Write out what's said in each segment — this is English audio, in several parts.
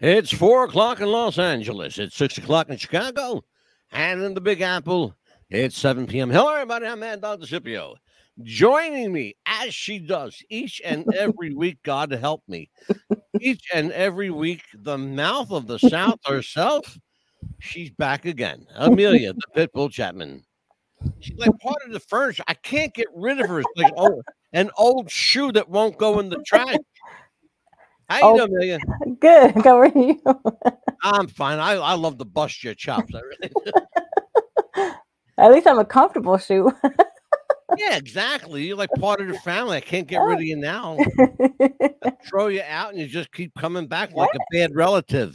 It's four o'clock in Los Angeles. It's six o'clock in Chicago. And in the Big Apple, it's 7 p.m. Hello, everybody. I'm Mad Dog Scipio. Joining me, as she does each and every week, God help me. Each and every week, the mouth of the South herself, she's back again. Amelia, the Pitbull Chapman. She's like part of the furniture. I can't get rid of her. It's like oh, an old shoe that won't go in the trash. How you Oh. doing, Amelia? Good. How are you? I'm fine. I, I love to bust your chops. I really. At least I'm a comfortable shoe. yeah, exactly. You're like part of the family. I can't get rid of you now. I throw you out and you just keep coming back like a bad relative.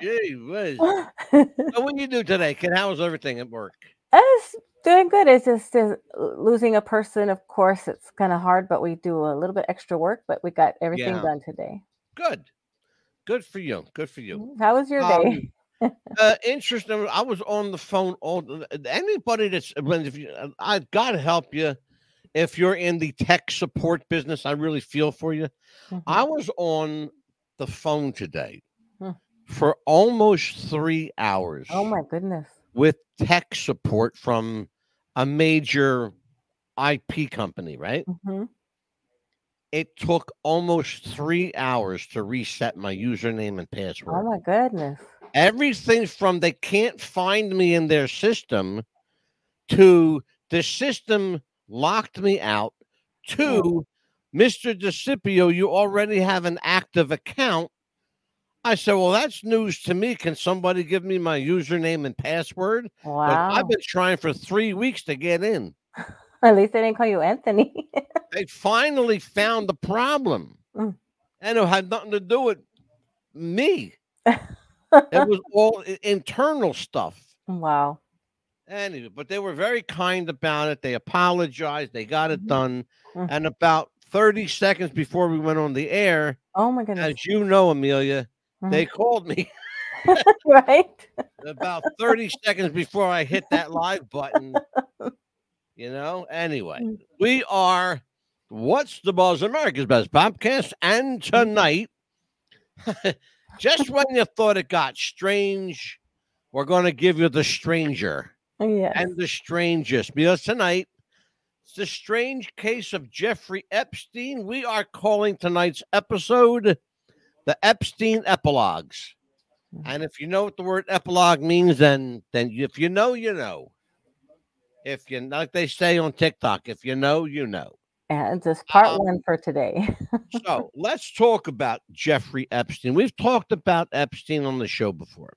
Gee whiz. So what do you do today, kid? How was everything at work? it's doing good. It's just uh, losing a person, of course, it's kind of hard, but we do a little bit extra work, but we got everything Yeah. done today. Good. Good for you. Good for you. How was your day? Um, uh, interesting. I was on the phone all anybody that's when if you, I gotta help you if you're in the tech support business. I really feel for you. Mhm. I was on the phone today Hmm. for almost three hours oh my goodness. with tech support from a major IP company, right? hmm It took almost three hours to reset my username and password. Oh my goodness. everything from they can't find me in their system to the system locked me out to Mr. DeCipio, you already have an active account. I said, Well, that's news to me. Can somebody give me my username and password? Wow. I've been trying for three weeks to get in. At least they didn't call you Anthony. They finally found the problem. Mm. And it had nothing to do with me. It was all internal stuff. wow. Anyway, but they were very kind about it. They apologized. They got it Mhm. done. Mhm. And about 30 seconds before we went on the air, Oh my goodness. as you know, Amelia, They called me right? about 30 seconds before I hit that live button. You know, anyway, Mm. we are What's the Buzz America's Best Podcast. And tonight, just when you thought it got strange, we're going to give you the stranger. Yes. and the strangest because tonight it's the strange case of Jeffrey Epstein. We are calling tonight's episode the Epstein epilogues. And if you know what the word epilogue means, then then if you know, you know. If you like they say on TikTok, if you know, you know. and this part um, one for today. So let's talk about Jeffrey Epstein. We've talked about Epstein on the show before.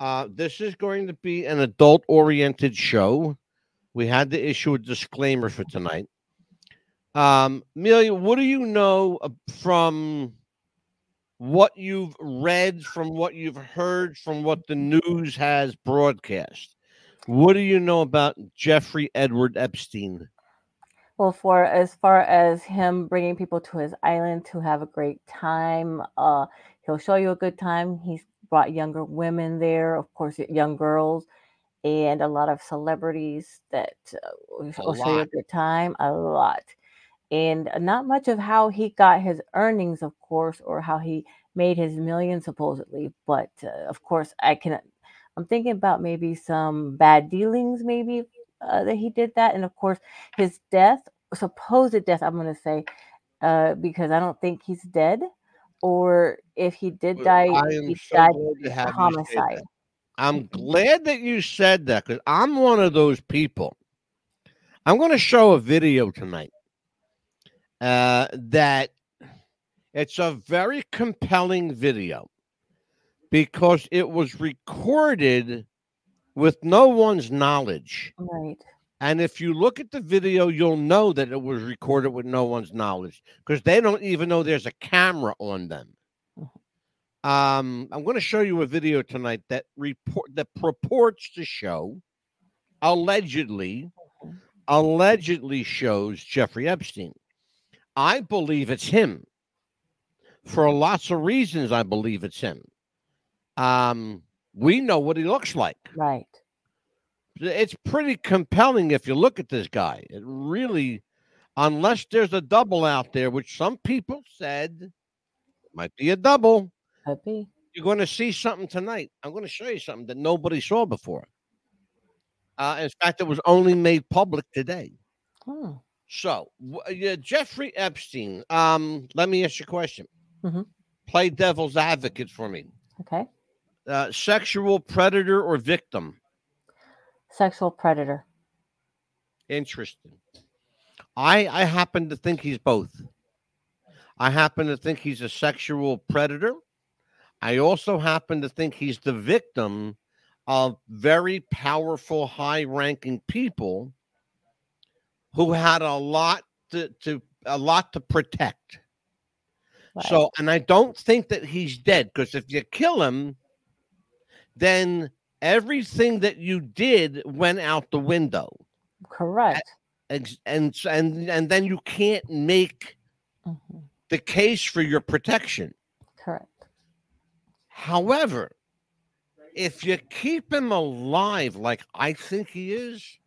Uh, this is going to be an adult oriented show. We had to issue a disclaimer for tonight. Um, Amelia, what do you know uh, from what you've read, from what you've heard, from what the news has broadcast? What do you know about Jeffrey Edward Epstein? Well, for as far as him bringing people to his island to have a great time, uh, he'll show you a good time. He's brought younger women there, of course, young girls, and a lot of celebrities that uh, will show you a good time. A lot, and not much of how he got his earnings, of course, or how he made his million supposedly. But uh, of course, I can. I'm thinking about maybe some bad dealings, maybe uh, that he did that, and of course his death, supposed death, I'm going to say, uh, because I don't think he's dead, or if he did Well, die, he so died glad to have you say homicide. I'm glad that you said that because I'm one of those people. I'm going to show a video tonight uh, that it's a very compelling video because it was recorded with no one's knowledge. Right. And if you look at the video, you'll know that it was recorded with no one's knowledge because they don't even know there's a camera on them. Um, I'm going to show you a video tonight that report that purports to show, allegedly, allegedly shows Jeffrey Epstein. I believe it's him. For lots of reasons, I believe it's him. Um, we know what he looks like. Right. It's pretty compelling if you look at this guy. It really, unless there's a double out there, which some people said might be a double. Could be. You're going to see something tonight. I'm going to show you something that nobody saw before. Uh, in fact, it was only made public today. Hmm. So, yeah, Jeffrey Epstein. Um, let me ask you a question. Mhm. Play devil's advocate for me. Okay. Uh, sexual predator or victim? Sexual predator. Interesting. I I happen to think he's both. I happen to think he's a sexual predator. I also happen to think he's the victim of very powerful, high-ranking people who had a lot to, to a lot to protect. Right. So, and I don't think that he's dead because if you kill him, then everything that you did went out the window. Correct. Ex- and and and then you can't make Mhm. the case for your protection. Correct. However, if you keep him alive like I think he is,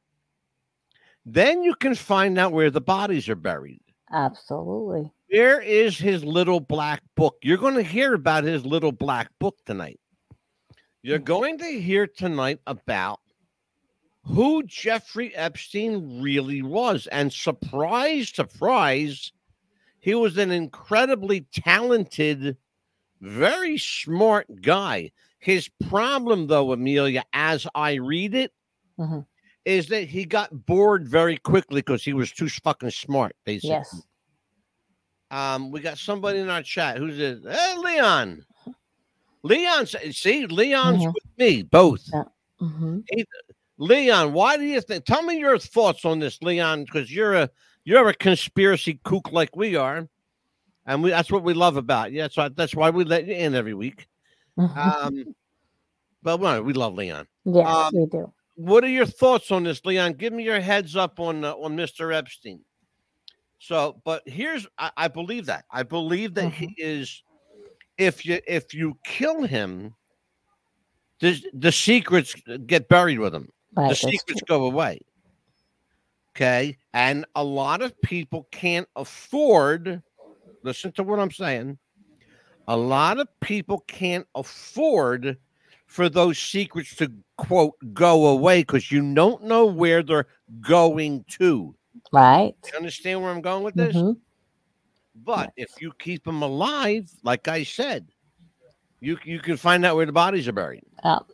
then you can find out where the bodies are buried. Absolutely. Where is his little black book? You're going to hear about his little black book tonight. You're going to hear tonight about who Jeffrey Epstein really was. And surprise, surprise, he was an incredibly talented, very smart guy. His problem, though, Amelia, as I read it, Mhm. Is that he got bored very quickly because he was too fucking smart, basically. Yes. Um, we got somebody in our chat who's it? Hey, Leon. Leon, see, Leon's Mhm. with me, both. hmm Leon, why do you think? Tell me your thoughts on this, Leon, because you're a you're a conspiracy kook like we are, and we that's what we love about you. That's why that's why we let you in every week. Um, but well, we love Leon. yes, um, we do. What are your thoughts on this, Leon? Give me your heads up on uh, on Mr. Epstein. So, but here's I, I believe that I believe that he is. If you if you kill him, the the secrets get buried with him. Right. the secrets true. go away. Okay, and a lot of people can't afford. Listen to what I'm saying. A lot of people can't afford for those secrets to quote go away because you don't know where they're going to. Right. You understand where I'm going with this? Mhm. But if you keep them alive, like I said, you you can find out where the bodies are buried. Um,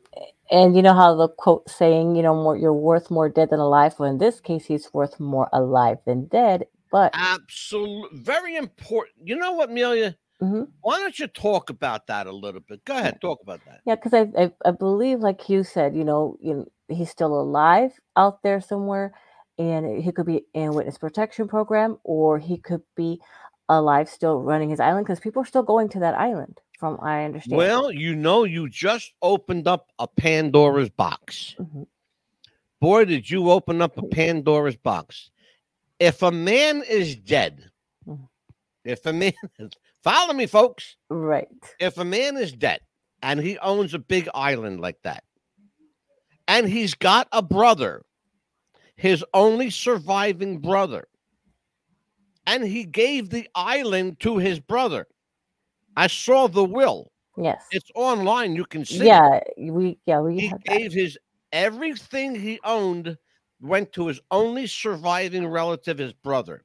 and you know how the quote saying, you know, more you're worth more dead than alive. Well, in this case, he's worth more alive than dead. But Absolutely, very important. You know what, Amelia? Mhm. Why don't you talk about that a little bit? Go ahead, talk about that. yeah, because I, I I believe, like you said, you know, you know, he's still alive out there somewhere, and he could be in witness protection program, or he could be alive still running his island because people are still going to that island. From I understand. Well, you know, you just opened up a Pandora's box. Mhm. Boy, did you open up a Pandora's box. If a man is dead. If a man, follow me, folks. right. If a man is dead and he owns a big island like that, and he's got a brother, his only surviving brother, and he gave the island to his brother. I saw the will. Yes. It's online. You can see. it. yeah. We yeah we He have that. gave his everything he owned went to his only surviving relative, his brother.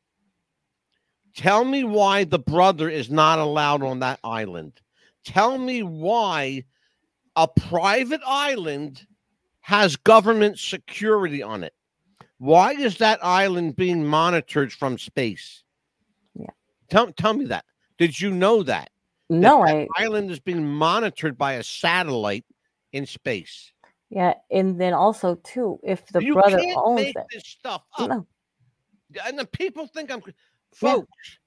Tell me why the brother is not allowed on that island. Tell me why a private island has government security on it. Why is that island being monitored from space? Yeah. Tell, tell me that. Did you know that? No, that I island is being monitored by a satellite in space. yeah, and then also too, if the you brother can't owns make it, this stuff up. no, And the people think I'm folks.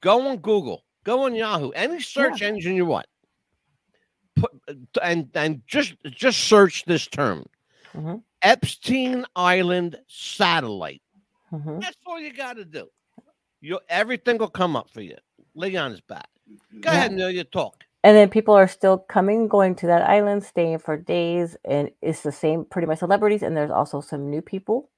Go on Google, go on Yahoo, any search engine you want. Put and and just just search this term. Mhm. Epstein Island satellite. mhm. That's all you got to do. You everything will come up for you. Leon's back. Go Yeah. ahead, Neil. You talk. and then people are still coming, going to that island, staying for days, and it's the same, pretty much celebrities, and there's also some new people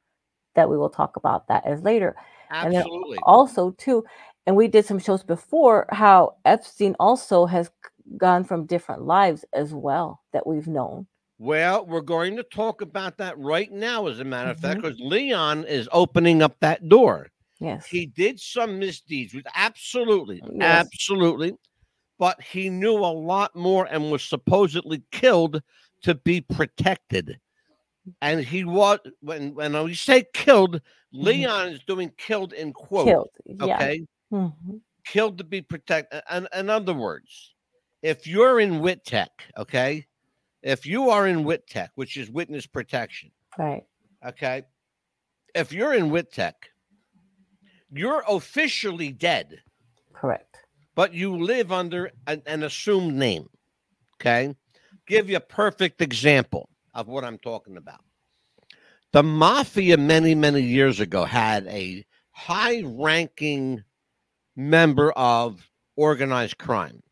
that we will talk about that as later. Absolutely. also too and we did some shows before how epstein also has gone from different lives as well that we've known Well, we're going to talk about that right now, as a matter of fact, Mhm. because Leon is opening up that door. yes He did some misdeeds, with absolutely, Yes. absolutely, but he knew a lot more and was supposedly killed to be protected. And he was when when we say killed, Leon is doing killed in quote. Mm-hmm. killed yeah Okay, Mhm. killed to be protected. And in other words, if you're in WITSEC, okay, if you are in WITSEC, which is witness protection, right okay, if you're in WITSEC, you're officially dead, correct but you live under an, an assumed name. Okay, give you a perfect example of what I'm talking about. The mafia many many years ago had a high-ranking member of organized crime.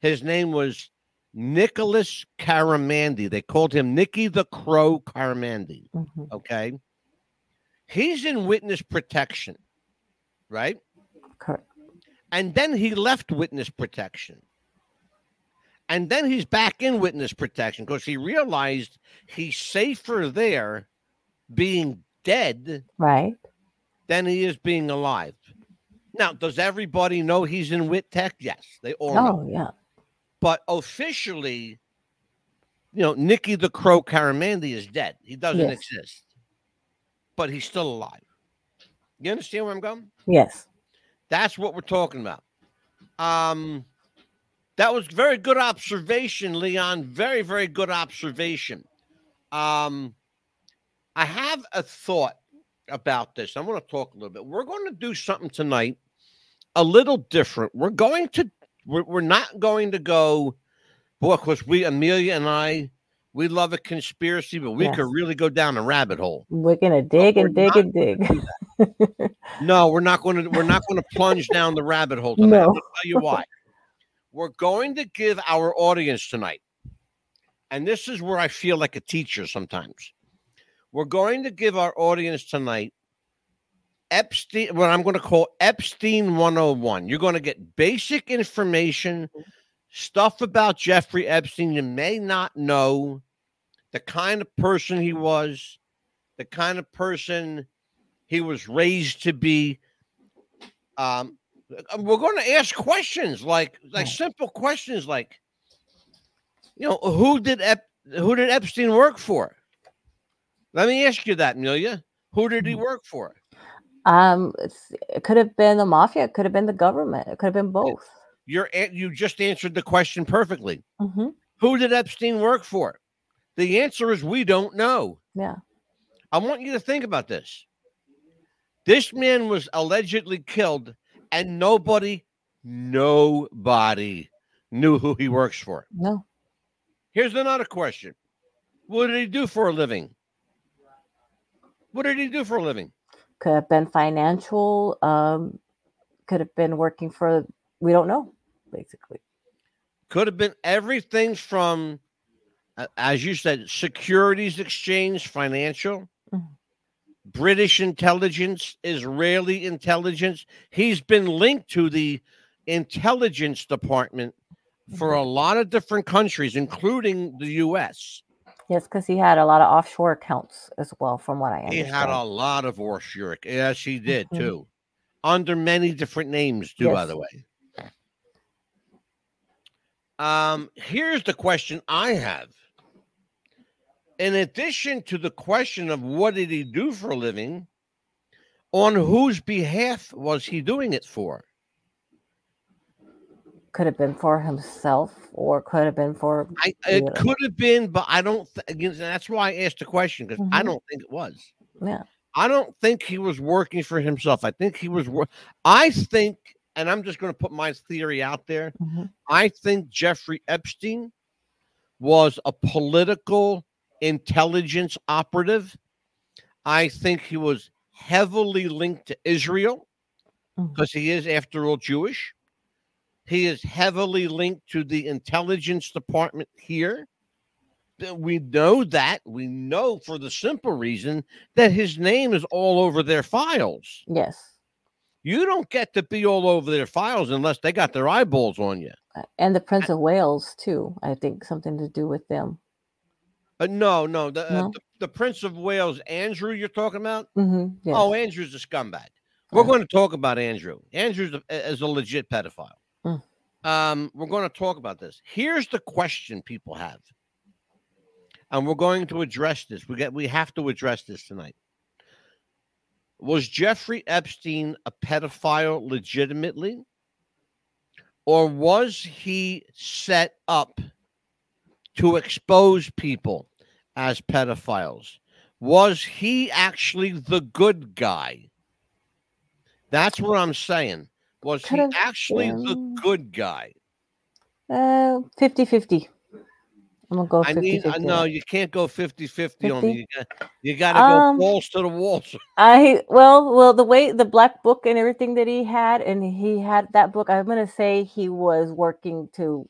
His name was Nicholas Caramandi. They called him Nicky the Crow Caramandi. Mhm. Okay. He's in witness protection, right? correct And then he left witness protection. And then he's back in witness protection because he realized he's safer there being dead right than he is being alive. Now, does everybody know he's in WITSEC? Yes, they all know. oh yeah But officially, you know, Nicky the Crow Caramandi is dead. He doesn't Yes. exist, but he's still alive. You understand where I'm going? yes That's what we're talking about. Um, that was very good observation, Leon. Very, very good observation. Um, I have a thought about this. I want to talk a little bit. We're going to do something tonight a little different. We're going to, we're, we're not going to go, boy, course, we, Amelia and I, we love a conspiracy, but we Yes. could really go down a rabbit hole. we're gonna dig and dig and dig No, we're not going to. We're not going to plunge down the rabbit hole tonight. No. I'll tell you why. We're going to give our audience tonight, and this is where I feel like a teacher sometimes. We're going to give our audience tonight Epstein, what I'm going to call Epstein 101. You're going to get basic information, stuff about Jeffrey Epstein you may not know, the kind of person he was, the kind of person he was raised to be. Um, we're going to ask questions like like Right. simple questions like, you know, who did Ep- who did Epstein work for? Let me ask you that, Amelia. Who did he Mhm. work for? um it's, it could have been the mafia it could have been the government it could have been both You're you just answered the question perfectly. hmm Who did Epstein work for? The answer is we don't know. yeah I want you to think about this. This man was allegedly killed, and nobody, nobody knew who he works for. no Here's another question What did he do for a living? What did he do for a living? could have been financial um could have been working for we don't know basically Could have been everything from, as you said, securities exchange, financial, Mhm. British intelligence, Israeli intelligence. He's been linked to the intelligence department for a lot of different countries, including the U.S. yes because he had a lot of offshore accounts as well from what i He had a lot of offshore. Yes, he did Mhm. too, under many different names too. By the way, Um, here's the question I have. In addition to the question of what did he do for a living, on whose behalf was he doing it for? Could have been for himself, or could have been for. I it Yeah. could have been, but I don't. Th- again, that's why I asked the question because I Mhm. don't think it was. Yeah. I don't think he was working for himself. I think he was. Wor- I think, and I'm just going to put my theory out there. Mhm. I think Jeffrey Epstein was a political intelligence operative. I think he was heavily linked to Israel mm. because he is, after all, Jewish. He is heavily linked to the intelligence department here. We know that. We know for the simple reason that his name is all over their files. Yes. You don't get to be all over their files unless they got their eyeballs on you. And the Prince of Wales too. I think something to do with them. Uh, no, no, the, uh, the the Prince of Wales, Andrew. You're talking about? hmm Yes. Oh, Andrew's a scumbag. We're Uh. going to talk about Andrew. Andrew's a, is a legit pedophile. Mm. Um, we're going to talk about this. Here's the question people have, and we're going to address this. We get we have to address this tonight. Was Jeffrey Epstein a pedophile legitimately, or was he set up to expose people as pedophiles? Was he actually the good guy? That's what I'm saying. Was he actually the good guy? Uh, 50 50. I'm going to go I 50 need, I 50. know you can't go 50 50 on me. You got, you got to Um, go balls to the walls. I well, well, the way the black book and everything that he had, and he had that book. I'm gonna say he was working to,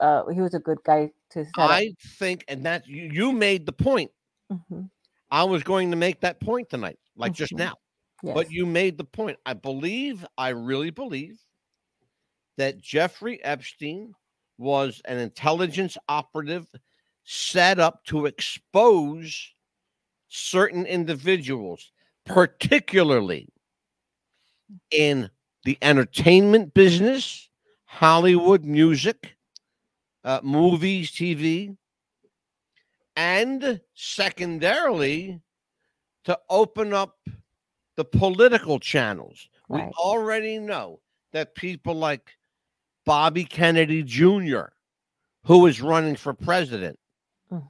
uh, he was a good guy to set up. I think, and that you, you made the point. Mhm, I was going to make that point tonight, like just Mhm. now. Yes. But you made the point. I believe, I really believe that Jeffrey Epstein was an intelligence operative set up to expose certain individuals, particularly in the entertainment business, Hollywood music, uh, movies, TV, and secondarily to open up the political channels. We already know that people like Bobby Kennedy Jr., who is running for president, Mm.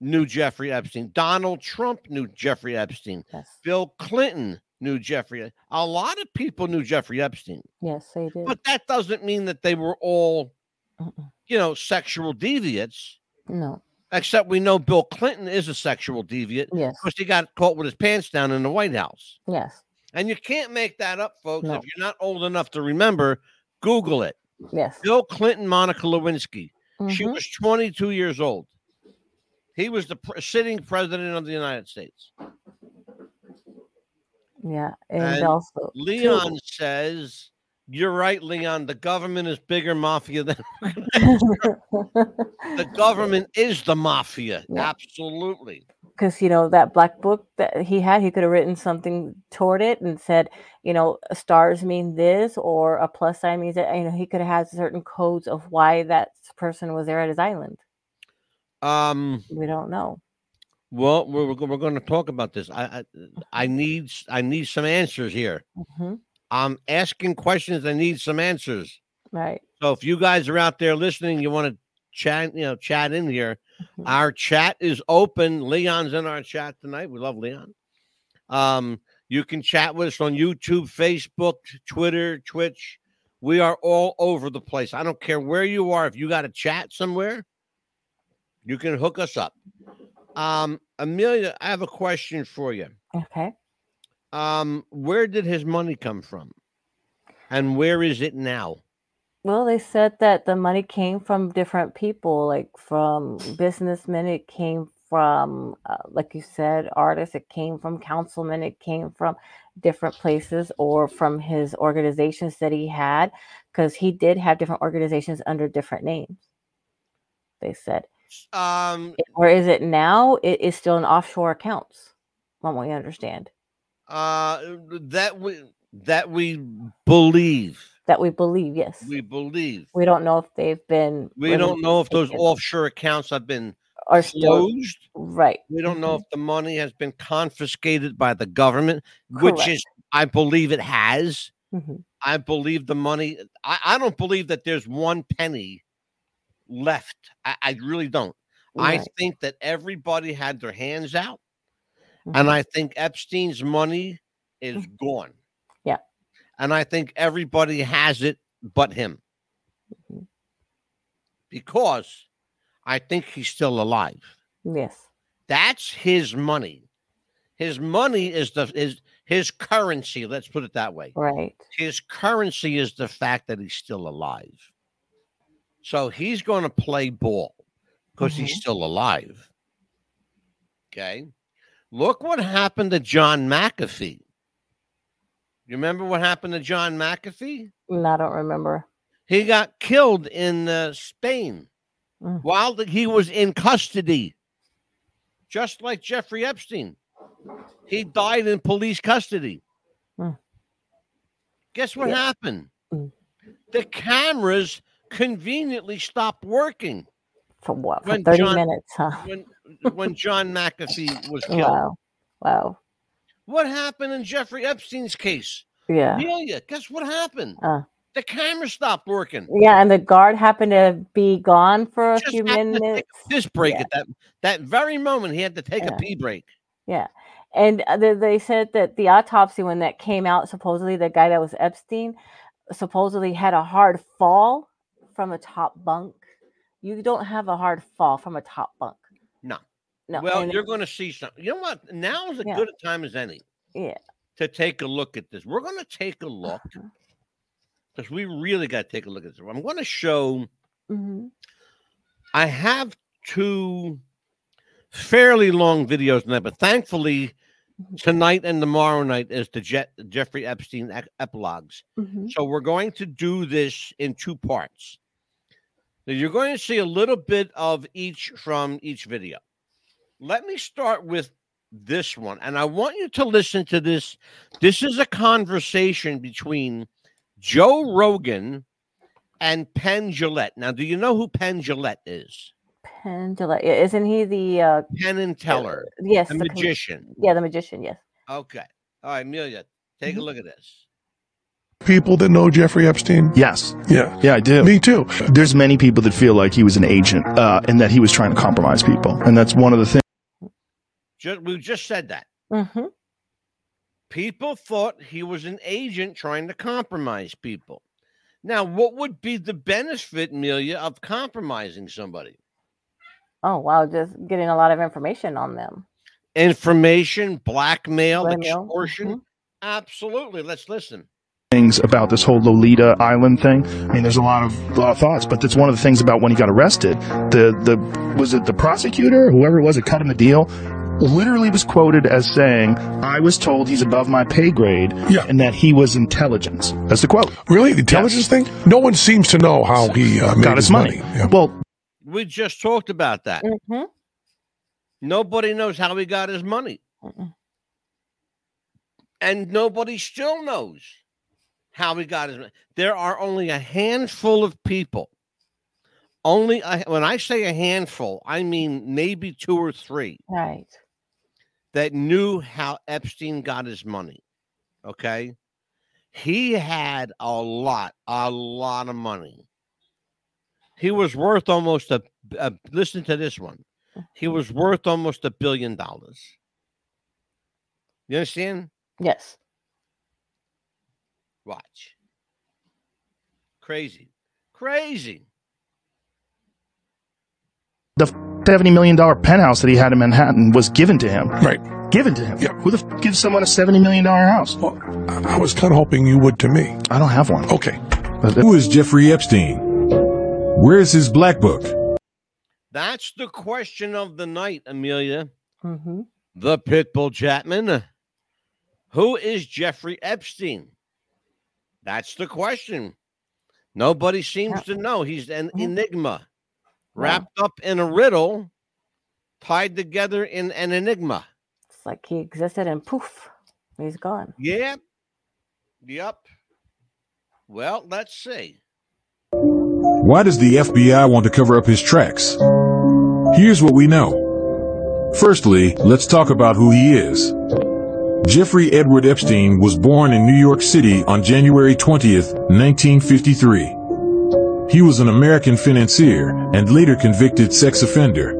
knew Jeffrey Epstein. Donald Trump knew Jeffrey Epstein. yes, Bill Clinton knew Jeffrey. A lot of people knew Jeffrey Epstein, yes, they did. but that doesn't mean that they were all, Mm-mm. you know, sexual deviates. no, Except we know Bill Clinton is a sexual deviant yes, because he got caught with his pants down in the White House. yes, And you can't make that up, folks. No. If you're not old enough to remember, Google it. yes. Bill Clinton, Monica Lewinsky. She mhm, was 22 years old. He was the sitting president of the United States. Yeah, and, and also too- Leon says, You're right, Leon. The government is bigger mafia than the government is the mafia. Yeah. Absolutely. because you know that black book that he had he could have written something toward it and said you know stars mean this or a plus sign means that you know he could have had certain codes of why that person was there at his island Um, we don't know well, we're, we're, we're going to talk about this. I, I I need I need some answers here. hmm I'm asking questions. I need some answers. right So if you guys are out there listening, you want to chat, you know, chat in here. Mhm. Our chat is open. Leon's in our chat tonight. We love Leon. Um, you can chat with us on YouTube, Facebook, Twitter, Twitch. We are all over the place. I don't care where you are. If you got a chat somewhere, you can hook us up. Um, Amelia, I have a question for you. okay Um, where did his money come from? And where is it now? well they said that the money came from different people like from businessmen it came from uh, like you said artists it came from councilmen it came from different places or from his organizations that he had because he did have different organizations under different names they said Um, or is it now it is still in offshore accounts from what we understand uh, that we that we believe. That we believe, yes. We believe. We don't know if they've been. We don't know if those offshore accounts have been are closed. right. We don't know if the money has been confiscated by the government, which is, I believe it has. Mhm. I believe the money. I, I don't believe that there's one penny left. I, I really don't. I think that everybody had their hands out, And I think Epstein's money is gone. Yeah. And I think everybody has it but him. Mhm. Because I think he's still alive. Yes. That's his money. His money is the is his currency. Let's put it that way. Right. His currency is the fact that he's still alive. So he's going to play ball because he's still alive. Okay. Look what happened to John McAfee. You remember what happened to John McAfee? No, I don't remember. He got killed in uh, Spain Mm. while the- he was in custody, just like Jeffrey Epstein. He died in police custody. Mm. Guess what Yeah. happened? Mm. The cameras conveniently stopped working For what? For When 30 John- minutes, huh? when when John McAfee was killed. Wow. Wow. What happened in Jeffrey Epstein's case? Yeah. Amelia, guess what happened? Uh. the camera stopped working. Yeah, and the guard happened to be gone for a Just few happened to take minutes. piss break Yeah. at that that very moment. He had to take Yeah. a pee break. Yeah. And uh, they, they said that the autopsy, when that came out, supposedly the guy that was Epstein supposedly had a hard fall from a top bunk. You don't have a hard fall from a top bunk. No. Well, and- you're going to see something. You know what? Now is as Yeah. good a time as any yeah. to take a look at this. We're going to take a look Uh-huh. because we really got to take a look at this. I'm going to show. Mhm. I have two fairly long videos tonight, but thankfully Mhm. tonight and tomorrow night is the Je- Jeffrey Epstein ec- epilogues. Mhm. So we're going to do this in two parts. Now you're going to see a little bit of each from each video. Let me start with this one, and I want you to listen to this. This is a conversation between Joe Rogan and Penn Jillette. Now, do you know who Penn Jillette is? Pendula. yeah, Isn't he the uh Penn and Teller, yes, the the com- magician. yeah, the magician, yes. Okay. All right, Amelia, take a Mhm. look at this. people that know Jeffrey Epstein? Yes. Yeah. Yeah, I do. Me too. There's many people that feel like he was an agent uh, and that he was trying to compromise people. And that's one of the things. Just, we just said that. hmm People thought he was an agent trying to compromise people. Now, what would be the benefit, Amelia, of compromising somebody? Oh wow, just getting a lot of information on them. Information, blackmail, Blackmail, extortion? mhm. Absolutely. Let's listen. Things about this whole Lolita Island thing. I mean, there's a lot of uh, thoughts, but that's one of the things about when he got arrested. The the was it the prosecutor, whoever it was, that cut him a deal. Literally was quoted as saying, "I was told he's above my pay grade, Yeah. and that he was intelligence." That's the quote. Really? The intelligence thing? No one seems to know how he uh, made Got his money. Yeah. Well, We just talked about that. hmm Nobody knows how he got his money. And nobody still knows how he got his money. There are only a handful of people. Only a, when I say a handful, I mean maybe two or three Right. That knew how Epstein got his money. Okay. He had a lot, a lot of money. He was worth almost a, a listen to this one. He mm-hmm. was worth almost a billion dollars. You understand? Yes. Watch. Crazy. Crazy. the seventy million dollar penthouse that he had in Manhattan was given to him. right. Given to him. Yeah. Who the f- gives someone a seventy million dollar house? Well, I I was kind of hoping you would to me. I don't have one. Okay. But- Who is Jeffrey Epstein? Where's his black book? That's the question of the night, Amelia. hmm The Pitbull Chapman. Who is Jeffrey Epstein? That's the question. Nobody seems to know. He's an enigma, Yeah. Wrapped up in a riddle, tied together in an enigma. It's like he existed and poof, he's gone. Yep. Yep. Well, let's see. Why does the FBI want to cover up his tracks? Here's what we know. Firstly, let's talk about who he is. Jeffrey Edward Epstein was born in New York City on January 20th, 1953. He was an American financier and later convicted sex offender.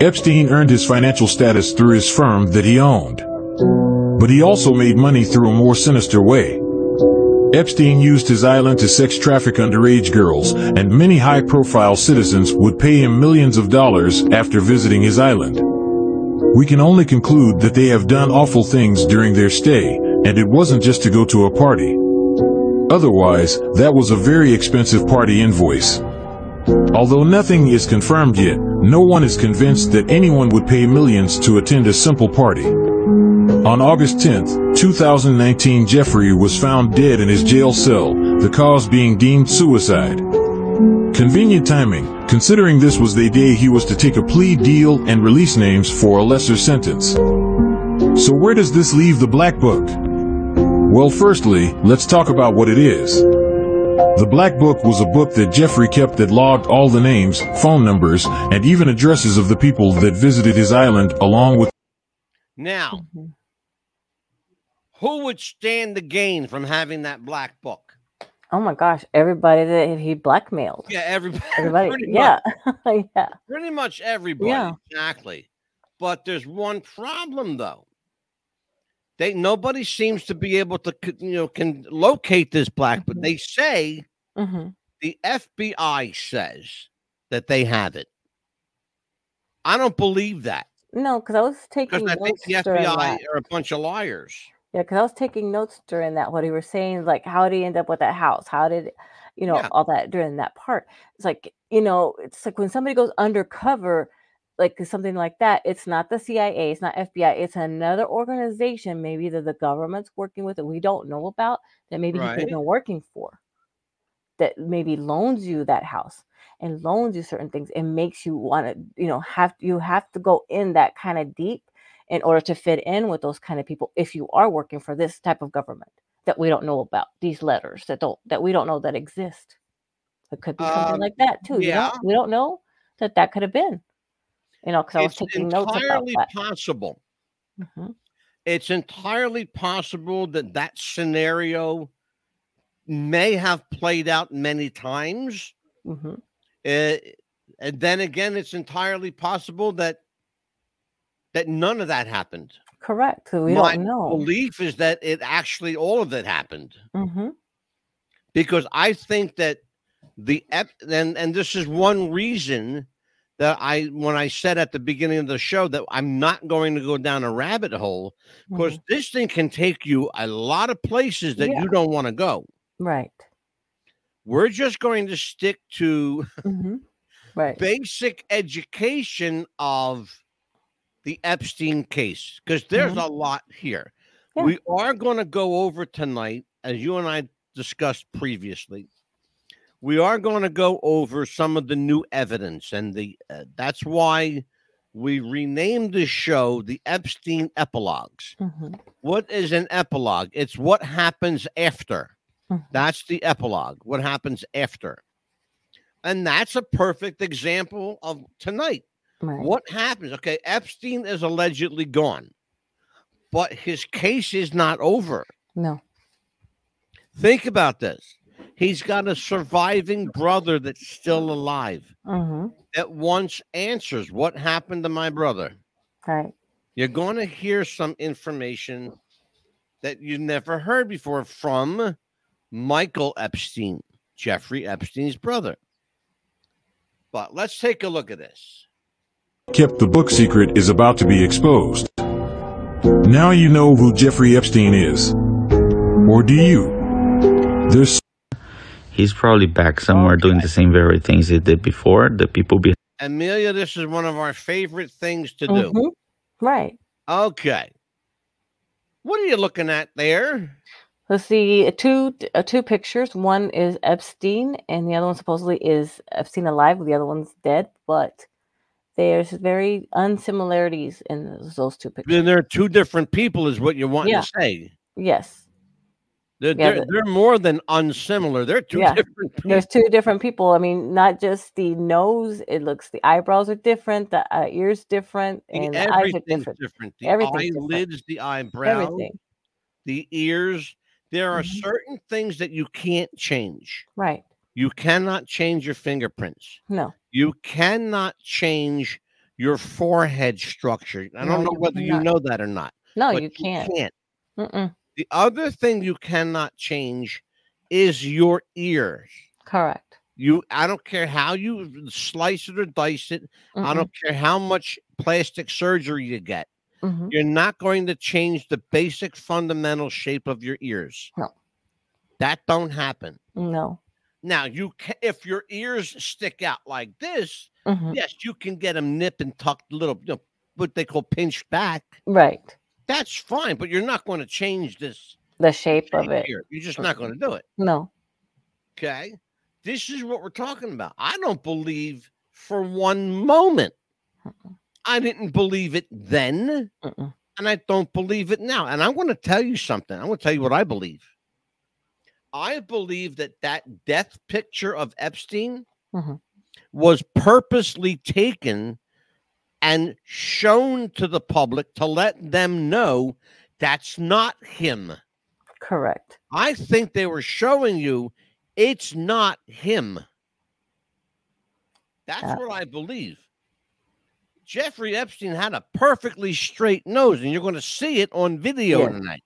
Epstein earned his financial status through his firm that he owned. But he also made money through a more sinister way. Epstein used his island to sex traffic underage girls, and many high-profile citizens would pay him millions of dollars after visiting his island. We can only conclude that they have done awful things during their stay, and it wasn't just to go to a party. Otherwise, that was a very expensive party invoice. Although nothing is confirmed yet, no one is convinced that anyone would pay millions to attend a simple party. On August 10, 2019 Jeffrey was found dead in his jail cell, the cause being deemed suicide. Convenient timing, considering this was the day he was to take a plea deal and release names for a lesser sentence. So where does this leave the Black Book? Well, firstly, let's talk about what it is. The Black Book was a book that Jeffrey kept that logged all the names, phone numbers, and even addresses of the people that visited his island along with Now, Mhm. who would stand to gain from having that black book? Oh my gosh, everybody that he blackmailed. Yeah, everybody. Everybody. pretty Yeah. Much, yeah. pretty much everybody. Yeah. Exactly. But there's one problem though. They nobody seems to be able to you know can locate this black, but Mhm. they say hmm the FBI says that they have it. I don't believe that No, because I was taking I think notes the during FBI that. are a bunch of liars. Yeah, because I was taking notes during that. What he was saying, like, how did he end up with that house? How did, you know, Yeah. all that during that part? It's like, you know, it's like when somebody goes undercover, like something like that. It's not the CIA, it's not FBI, it's another organization, maybe that the government's working with that we don't know about, that maybe Right. have been working for, that maybe loans you that house and loans you certain things and makes you want to, you know, have you have to go in that kind of deep in order to fit in with those kind of people if you are working for this type of government that we don't know about these letters that don't that we don't know that exist it could be something Um, like that too you yeah. know we don't know that that could have been you know because i was It's taking notes about entirely that possible. Mhm. It's entirely possible that that scenario may have played out many times. Mhm. Uh, and then again, it's entirely possible that that none of that happened. Correct. we My don't know belief is that it actually all of it happened hmm because I think that the ep- and and this is one reason that I when I said at the beginning of the show that I'm not going to go down a rabbit hole because this thing can take you a lot of places that Yeah. you don't want to go. right We're just going to stick to hmm right basic education of the Epstein case because there's Mhm. a lot here. Yeah. We are going to go over tonight, as you and I discussed previously. We are going to go over some of the new evidence, and the uh, that's why we renamed the show the Epstein Epilogues. hmm What is an epilogue? It's what happens after. Mhm. That's the epilogue. What happens after. And that's a perfect example of tonight. right What happens? Okay, Epstein is allegedly gone, but his case is not over. no Think about this. He's got a surviving brother that's still alive hmm that once answers what happened to my brother. right You're going to hear some information that you never heard before from Michael Epstein, Jeffrey Epstein's brother. But let's take a look at this. kept the book secret is about to be exposed. Now you know who Jeffrey Epstein is. Or do you? There's He's probably back somewhere doing the same very things he did before. The people be Amelia, this is one of our favorite things to do. Mhm. right Okay. What are you looking at there? Let's see, two uh, two pictures. One is Epstein, and the other one supposedly is Epstein alive. The other one's dead, but there's very unsimilarities in those, those two pictures. Then there are two different people, is what you want Yeah. to say. Yes, They're, Yeah, they're, the- they're more than unsimilar. They're two Yeah. different people. There's two different people. I mean, not just the nose. It looks the eyebrows are different, the uh, ears different, and the eyes are Everything's different. different. The Everything's different. eyelids, the eyebrows, Everything. the ears. There are Mhm. certain things that you can't change. Right. You cannot change your fingerprints. No. You cannot change your forehead structure. I don't know whether you know that or not. No, you can't. can't. Mm-mm. The other thing you cannot change is your ears. Correct. You, I don't care how you slice it or dice it. I Mm-mm. don't care how much plastic surgery you get. Mhm. You're not going to change the basic fundamental shape of your ears. No. That don't happen. No. Now, you can if your ears stick out like this, Mhm. yes, you can get them nip and tucked a little, you know, what they call pinched back. Right. That's fine, but you're not going to change this The shape of it. here. You're just not going to do it. No. Okay. This is what we're talking about. I don't believe for one moment. I didn't believe it then, Mm-mm. and I don't believe it now. And I'm going to tell you something. I'm going to tell you what I believe. I believe that that death picture of Epstein Mhm. was purposely taken and shown to the public to let them know that's not him. Correct. I think they were showing you it's not him. That's Yeah. what I believe. Jeffrey Epstein had a perfectly straight nose, and you're going to see it on video Yeah. tonight.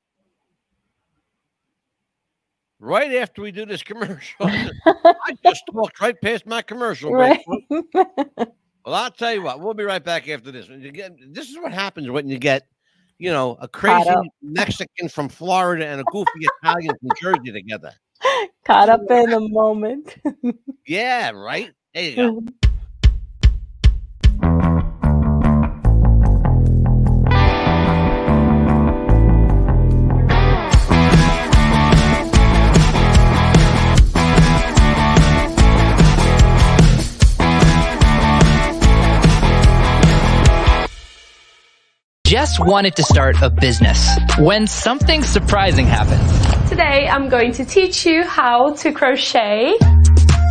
Right after we do this commercial, I just walked right past my commercial break. right. Well, I'll tell you what, we'll be right back after this. Get, this is what happens when you get, you know, a crazy. Mexican from Florida and a goofy Italian from Jersey together. Caught up in the moment. Yeah, right. There you go. Mm-hmm. Jess wanted to start a business when something surprising happened. Today I'm going to teach you how to crochet.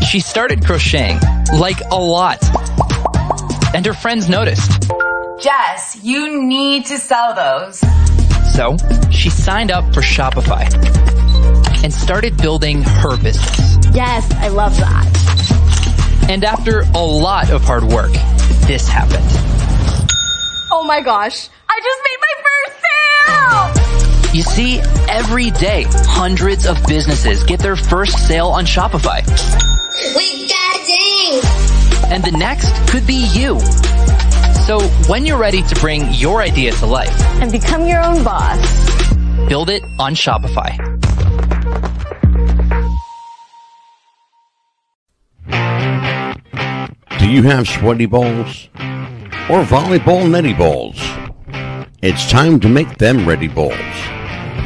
She started crocheting, like a lot. And her friends noticed. Jess, you need to sell those. So she signed up for Shopify and started building her business. Yes, I love that. And after a lot of hard work, this happened. Oh my gosh, I just made my first sale! You see, every day, hundreds of businesses get their first sale on Shopify. We got ding! And the next could be you. So when you're ready to bring your idea to life, And become your own boss. build it on Shopify. Do you have sweaty balls or volleyball netty balls? It's time to make them ready balls.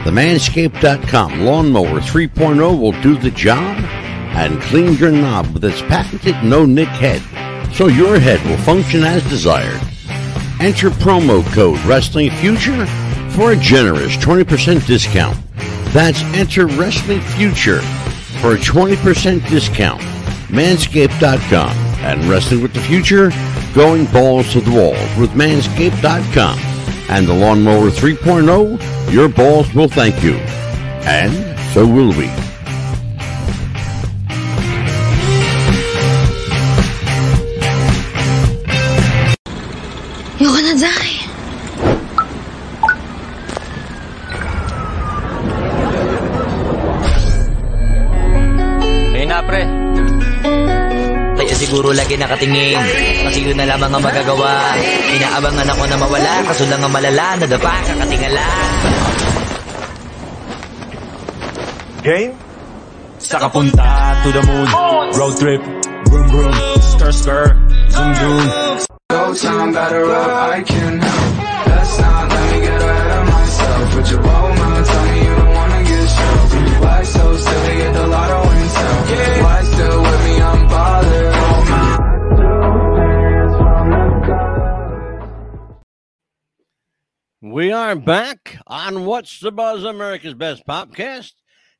The Manscaped.com Lawnmower 3.0 will do the job and clean your knob with its patented no nick head so your head will function as desired. Enter promo code Wrestling Future for a generous 20% discount. That's enter Wrestling Future for a 20% discount. Manscaped.com and Wrestling with the Future, going balls to the walls with Manscaped.com and the Lawnmower 3.0, your balls will thank you. And so will we. Nakatingin. Kasi yun na lamang ang magagawa. Inaabangan ako na mawala. Kaso lang ang malala Nadapa kakatingala. Game? Sa kapunta to the moon. Road trip. Vroom vroom. Skr skr Zoom zoom. Go time, better up, I can help. We are back on What's the Buzz, America's Best Podcast,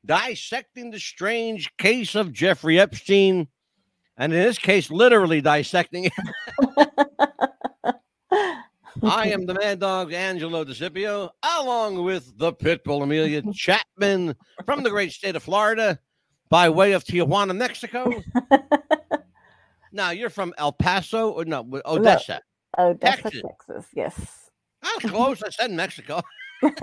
dissecting the strange case of Jeffrey Epstein, and in this case, literally dissecting it. I am the Mad Dog Angelo DeCipio, along with the Pitbull Amelia Chapman from the great state of Florida by way of Tijuana, Mexico. now you're from El Paso or no Odessa. Oh, that's Texas. Texas. Yes. That's close. I said Mexico. You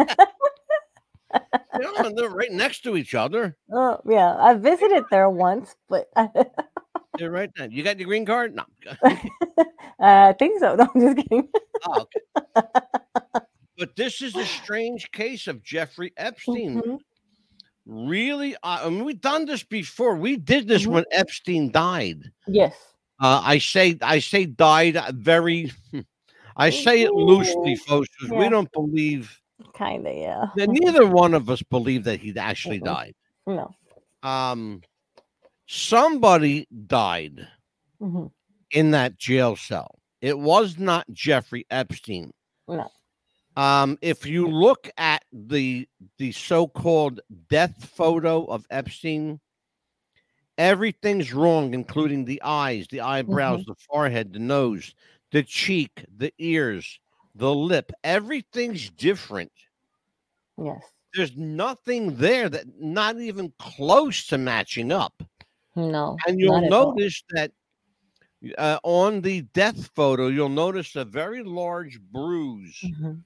know, they're right next to each other. Oh, yeah. I visited there once, but They're right there. You got your green card? No. I think so. No, I'm just kidding. Oh, okay. but this is a strange case of Jeffrey Epstein. Mhm. Really, uh, I mean, we've done this before. We did this Mhm. when Epstein died. Yes. Uh, I say, I say, died uh, very. I say it loosely, folks, because we don't believe. Kind of, yeah. that neither one of us believe that he actually Mm-mm. died. No. Um, somebody died Mhm. in that jail cell. It was not Jeffrey Epstein. No. Um, if you look at the the so-called death photo of Epstein, everything's wrong, including the eyes, the eyebrows, the forehead, the nose, the cheek, the ears, the lip. Everything's different. Yes. There's nothing there that not even close to matching up. No. And you'll not at all. notice that uh, on the death photo, you'll notice a very large bruise Mhm.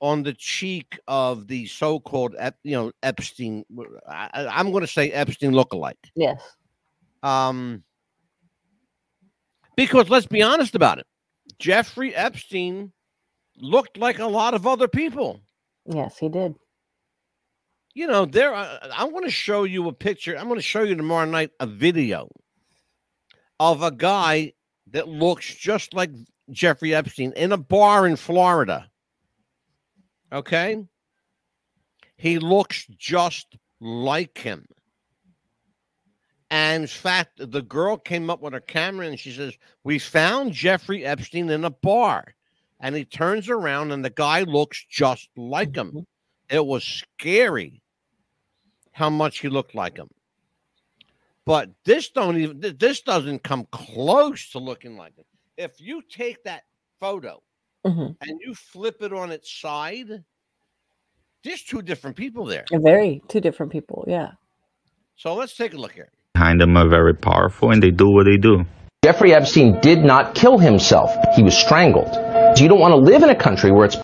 on the cheek of the so-called, you know, Epstein. I, I'm going to say Epstein lookalike. Yes. Um, because let's be honest about it, Jeffrey Epstein looked like a lot of other people. Yes, he did. You know, there. I, I want to show you a picture. I'm going to show you tomorrow night a video of a guy that looks just like Jeffrey Epstein in a bar in Florida. Okay, he looks just like him. And in fact, the girl came up with her camera and she says, We found Jeffrey Epstein in a bar. And he turns around and the guy looks just like him. It was scary how much he looked like him. But this don't even this doesn't come close to looking like him. If you take that photo Mhm. and you flip it on its side, there's two different people there. Very two different people. Yeah. So let's take a look here. Behind them are very powerful and they do what they do. Jeffrey Epstein did not kill himself. He was strangled. So you don't want to live in a country where it's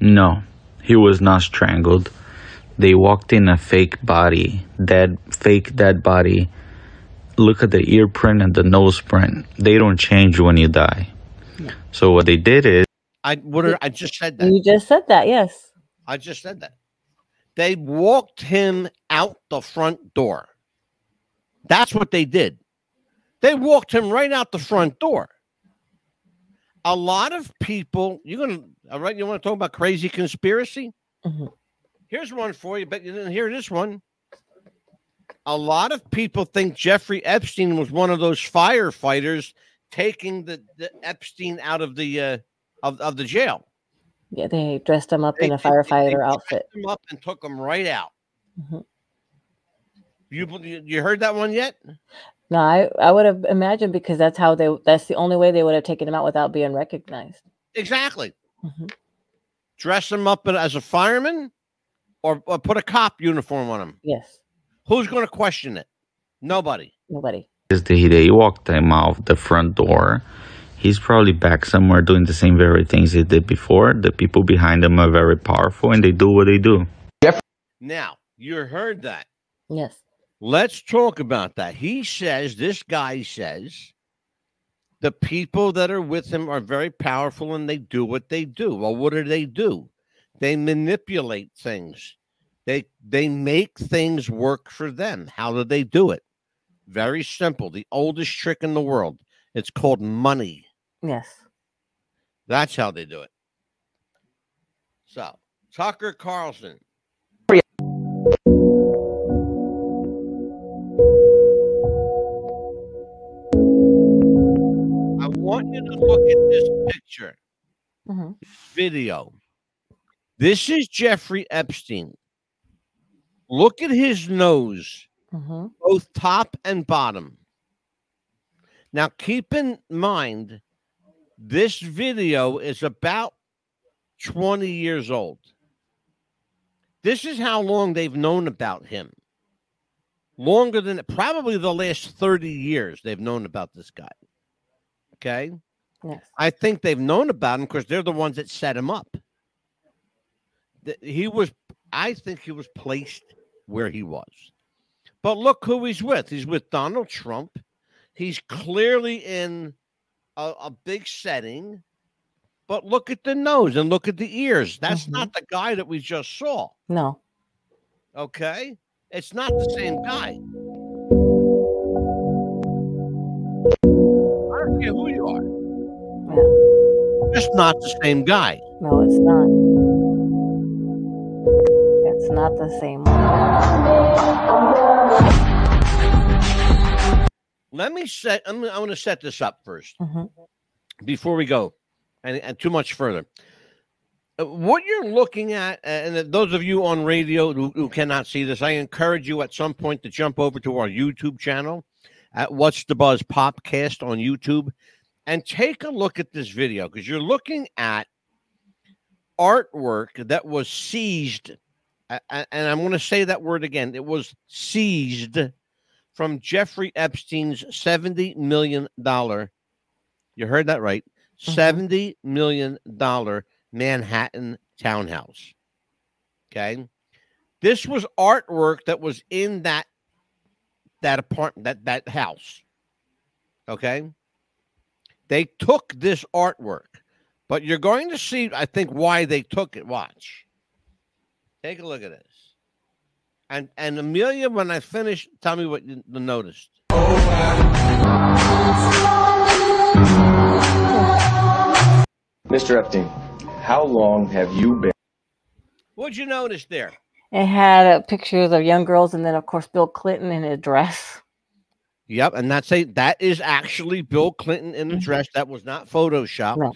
No, he was not strangled. They walked in a fake body, dead, fake dead body. Look at the ear print and the nose print. They don't change when you die. So what they did is I what are, I just said that. You just said that. Yes. I just said that. They walked him out the front door. That's what they did. They walked him right out the front door. A lot of people, you're gonna all right, you want to talk about crazy conspiracy? Mhm. Here's one for you, but you didn't hear this one. A lot of people think Jeffrey Epstein was one of those firefighters taking the, the Epstein out of the uh, of, of the jail. Yeah, they dressed him up in a They- they- they firefighter dressed outfit. him up and took him right out. Mhm. You you you heard that one yet? No, I, I would have imagined because that's how they that's the only way they would have taken him out without being recognized. Exactly. Mhm. Dress him up as a fireman, or, or put a cop uniform on him. Yes. Who's going to question it? Nobody. Nobody. is they, they walked him out the front door. He's probably back somewhere doing the same very things he did before. The people behind him are very powerful and they do what they do. Now you heard that. Yes. Let's talk about that. He says, this guy says, the people that are with him are very powerful and they do what they do. Well, what do they do? They manipulate things. They they make things work for them. How do they do it? Very simple. The oldest trick in the world. It's called money. Yes. That's how they do it. So, Tucker Carlson. I you to look at this picture, Mhm. video. This is Jeffrey Epstein Look at his nose, Mhm. both top and bottom. Now, keep in mind, this video is about 20 years old. This is how long they've known about him. Longer than probably the last 30 years they've known about this guy. Okay. Yes. I think they've known about him because they're the ones that set him up. He was, I think he was placed where he was. But look who he's with. He's with Donald Trump. He's clearly in a, a big setting. But look at the nose and look at the ears. That's mm-hmm. not the guy that we just saw. No. Okay. It's not the same guy. Care who you are. Yeah. Just not the same guy. No, it's not. It's not the same one. Let me set. I'm, I want to set this up 1st Mhm. before we go, and, and too much further. Uh, What you're looking at, and those of you on radio who, who cannot see this, I encourage you at some point to jump over to our YouTube channel at What's the Buzz Popcast on YouTube and take a look at this video because you're looking at artwork that was seized. And I'm going to say that word again. It was seized from Jeffrey Epstein's $70 million. You heard that right. Mm-hmm. $70 million Manhattan townhouse. Okay. This was artwork that was in that that apartment, that that house. Okay. They took this artwork, but you're going to see, I think, why they took it. Watch. Take a look at this. And and Amelia, when I finish, tell me what you noticed. Mr. Epstein, how long have you been? What'd you notice there? It had uh, pictures of young girls, and then of course Bill Clinton in a dress. Yep, and that's a that is actually Bill Clinton in a dress that was not photoshopped. No.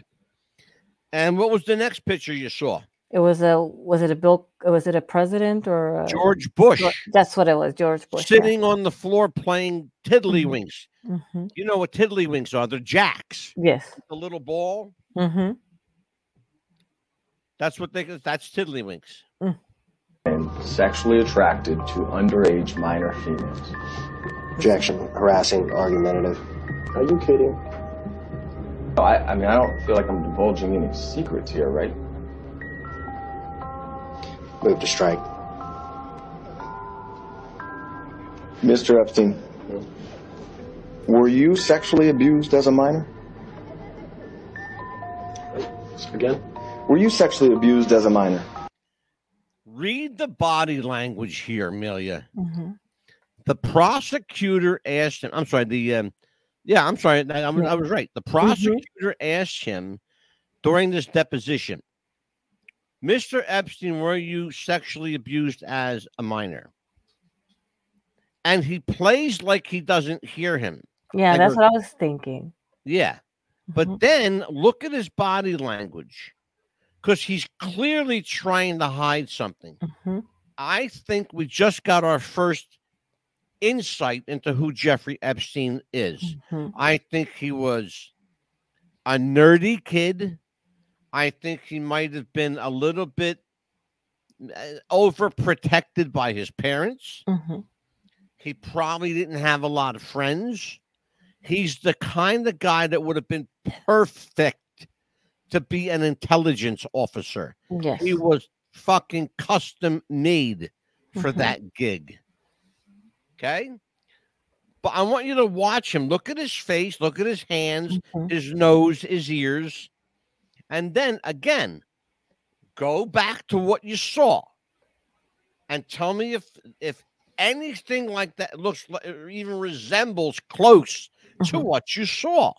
And what was the next picture you saw? It was a was it a Bill? Was it a president or a, George Bush That's what it was, George Bush. yeah. sitting on the floor playing tiddlywinks. Mhm. You know what tiddlywinks are? They're jacks. Yes. The little ball. Mm-hmm. That's what they. That's tiddlywinks. Been sexually attracted to underage minor females? Objection. Harassing, argumentative. Are you kidding? No, I, I mean, I don't feel like I'm divulging any secrets here, right? Move to strike. Mr. Epstein, were you sexually abused as a minor? Again? Were you sexually abused as a minor? Read the body language here, Amelia. Mm-hmm. The prosecutor asked him. I'm sorry. The um, yeah, I'm sorry. I, I was- I was right. The prosecutor asked him during this deposition, Mr. Epstein, were you sexually abused as a minor? And he plays like he doesn't hear him. Yeah, Like that's what I was thinking. Yeah. But then look at his body language because he's clearly trying to hide something. Mm-hmm. I think we just got our first insight into who Jeffrey Epstein is. Mhm. I think he was a nerdy kid. I think he might have been a little bit uh, overprotected by his parents. Mhm. He probably didn't have a lot of friends. He's the kind of guy that would have been perfect to be an intelligence officer. Yes. He was fucking custom made for Mhm. that gig. Okay? But I want you to watch him. Look at his face, look at his hands, Mhm. his nose, his ears. And then again, go back to what you saw and tell me if if anything like that looks like or even resembles close to Mm-hmm. what you saw.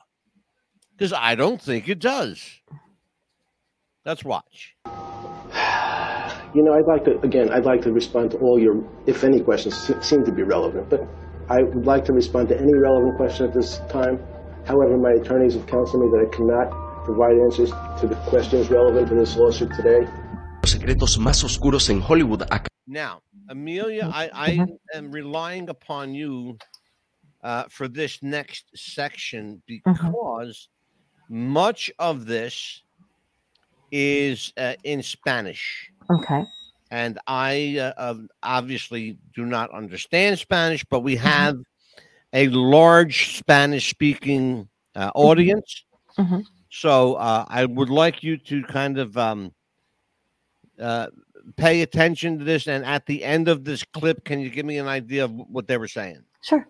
Because I don't think it does. Let's watch. You know, I'd like to, again, I'd like to respond to all your, if any questions seem to be relevant, but I would like to respond to any relevant question at this time. However, my attorneys have counseled me that I cannot provide answers to the questions relevant to this lawsuit today. Los secretos más oscuros en Hollywood. Now, Amelia, I, I am relying upon you uh, for this next section because much of this is uh, in Spanish. Okay. And I uh, obviously do not understand Spanish, but we have a large Spanish speaking uh, audience. Mhm. So uh, I would like you to kind of um, uh, pay attention to this. And at the end of this clip, can you give me an idea of what they were saying? Sure.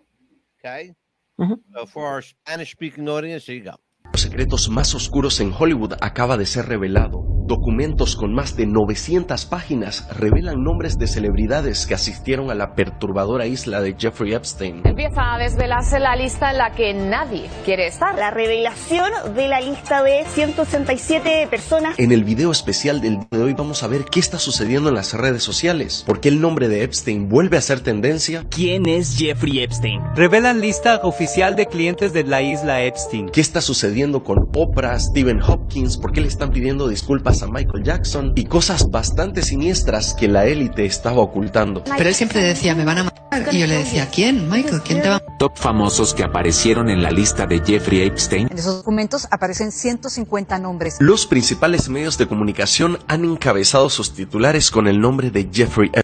Okay. Mhm. So for our Spanish speaking audience, here you go. Los secretos más oscuros en Hollywood acaba de ser revelado. Documentos con más de 900 páginas revelan nombres de celebridades que asistieron a la perturbadora isla de Jeffrey Epstein. Empieza a desvelarse la lista en la que nadie quiere estar. La revelación de la lista de 167 personas. En el video especial del día de hoy vamos a ver qué está sucediendo en las redes sociales, por qué el nombre de Epstein vuelve a ser tendencia, ¿Quién es Jeffrey Epstein? Revelan lista oficial de clientes de la isla Epstein. qué está sucediendo con Oprah, Stephen Hopkins, por qué le están pidiendo disculpas a Michael Jackson y cosas bastante siniestras que la élite estaba ocultando. Pero él siempre decía, me van a matar. Y yo le decía, ¿quién, Michael? ¿Quién te va a Top famosos que aparecieron en la lista de Jeffrey Epstein. En esos documentos aparecen 150 nombres. Los principales medios de comunicación han encabezado sus titulares con el nombre de Jeffrey Epstein.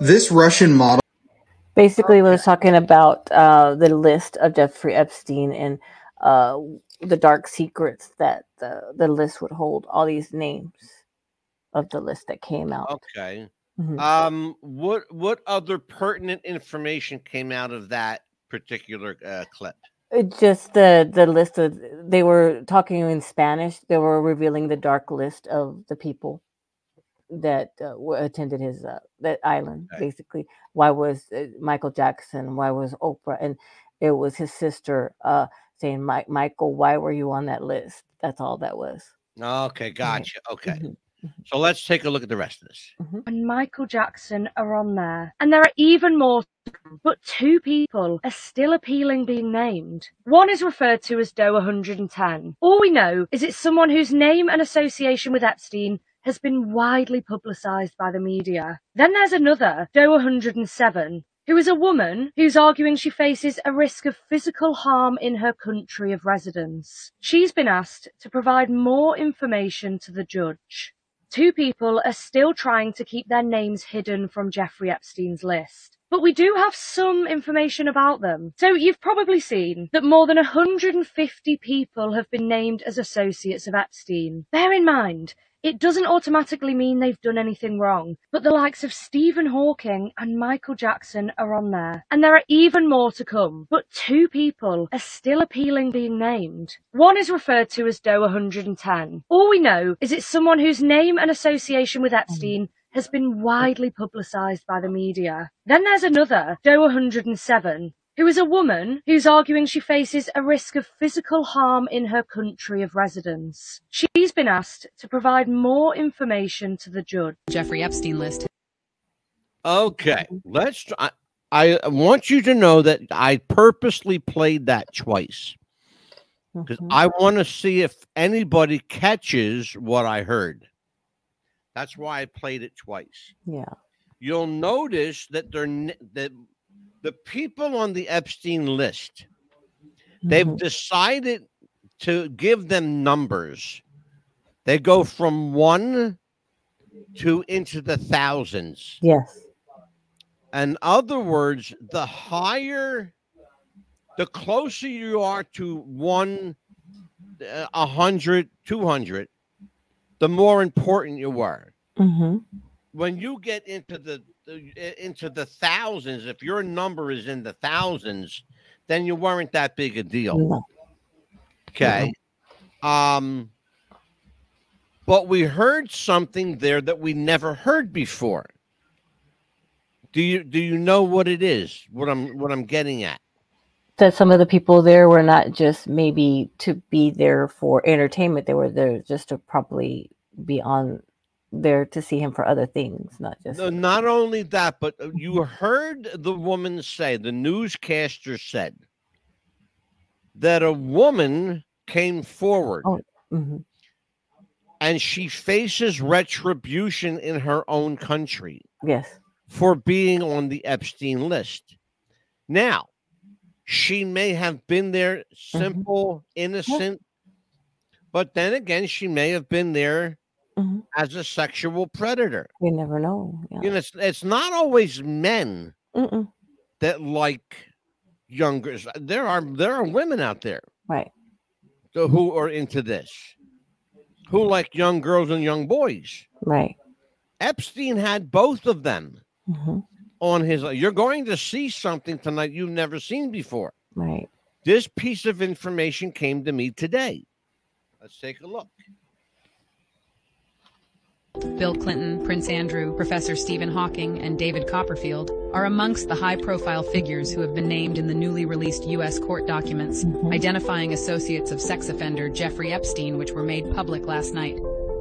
This Russian model. Basically, we was talking about uh, the list of Jeffrey Epstein and uh, the dark secrets that the, the list would hold. All these names of the list that came out. Okay. Mhm. Um, what what other pertinent information came out of that particular uh, clip? Just the the list of they were talking in Spanish. They were revealing the dark list of the people that uh, were, attended his uh, that island. Basically, why was uh, Michael Jackson? Why was Oprah? And it was his sister uh, saying, "Mike, Michael, why were you on that list?" That's all that was. Okay, mm-hmm. gotcha. Okay, Mhm. so let's take a look at the rest of this. Mm-hmm. and Michael Jackson are on there. And there are even more, but two people are still appealing being named. One is referred to as Doe 110. All we know is it's someone whose name and association with Epstein has been widely publicized by the media. Then there's another, Doe 107, who is a woman who's arguing she faces a risk of physical harm in her country of residence. She's been asked to provide more information to the judge. Two people are still trying to keep their names hidden from Jeffrey Epstein's list. But we do have some information about them. So you've probably seen that more than 150 people have been named as associates of Epstein. Bear in mind, it doesn't automatically mean they've done anything wrong, but the likes of Stephen Hawking and Michael Jackson are on there. And there are even more to come, but two people are still appealing being named. One is referred to as Doe 110. All we know is it's someone whose name and association with Epstein has been widely publicized by the media. Then there's another, Doe 107, who is a woman who's arguing she faces a risk of physical harm in her country of residence. She's been asked to provide more information to the judge. Jeffrey Epstein list. Okay, let's. Try, I want you to know that I purposely played that twice because mm-hmm. I want to see if anybody catches what I heard. That's why I played it twice. Yeah. You'll notice that they're that the people on the Epstein list. They've decided to give them numbers. They go from one to into the thousands. Yes. In other words, the higher, the closer you are to one, uh, a hundred, two hundred, the more important you are. Mm-hmm. When you get into the into the thousands, if your number is in the thousands, then you weren't that big a deal. Okay. Um, but we heard something there that we never heard before. Do you do you know what it is? What I'm what I'm getting at? That some of the people there were not just maybe to be there for entertainment; they were there just to probably be on there to see him for other things, not just. No, not only that, but uh, you heard the woman say, the newscaster said that a woman came forward Mhm. and she faces retribution in her own country. Yes. for being on the Epstein list. Now, she may have been there simple, innocent, but then again, she may have been there as a sexual predator. You never know. Yeah. You know, it's, it's not always men Mm-mm. that like younger. There are there are women out there Right. so who are into this, who like young girls and young boys. Right. Epstein had both of them hmm on his. You're going to see something tonight you've never seen before. Right. This piece of information came to me today. Let's take a look. Bill Clinton, Prince Andrew, Professor Stephen Hawking, and David Copperfield are amongst the high profile figures who have been named in the newly released U.S. court documents mm-hmm. identifying associates of sex offender Jeffrey Epstein, which were made public last night.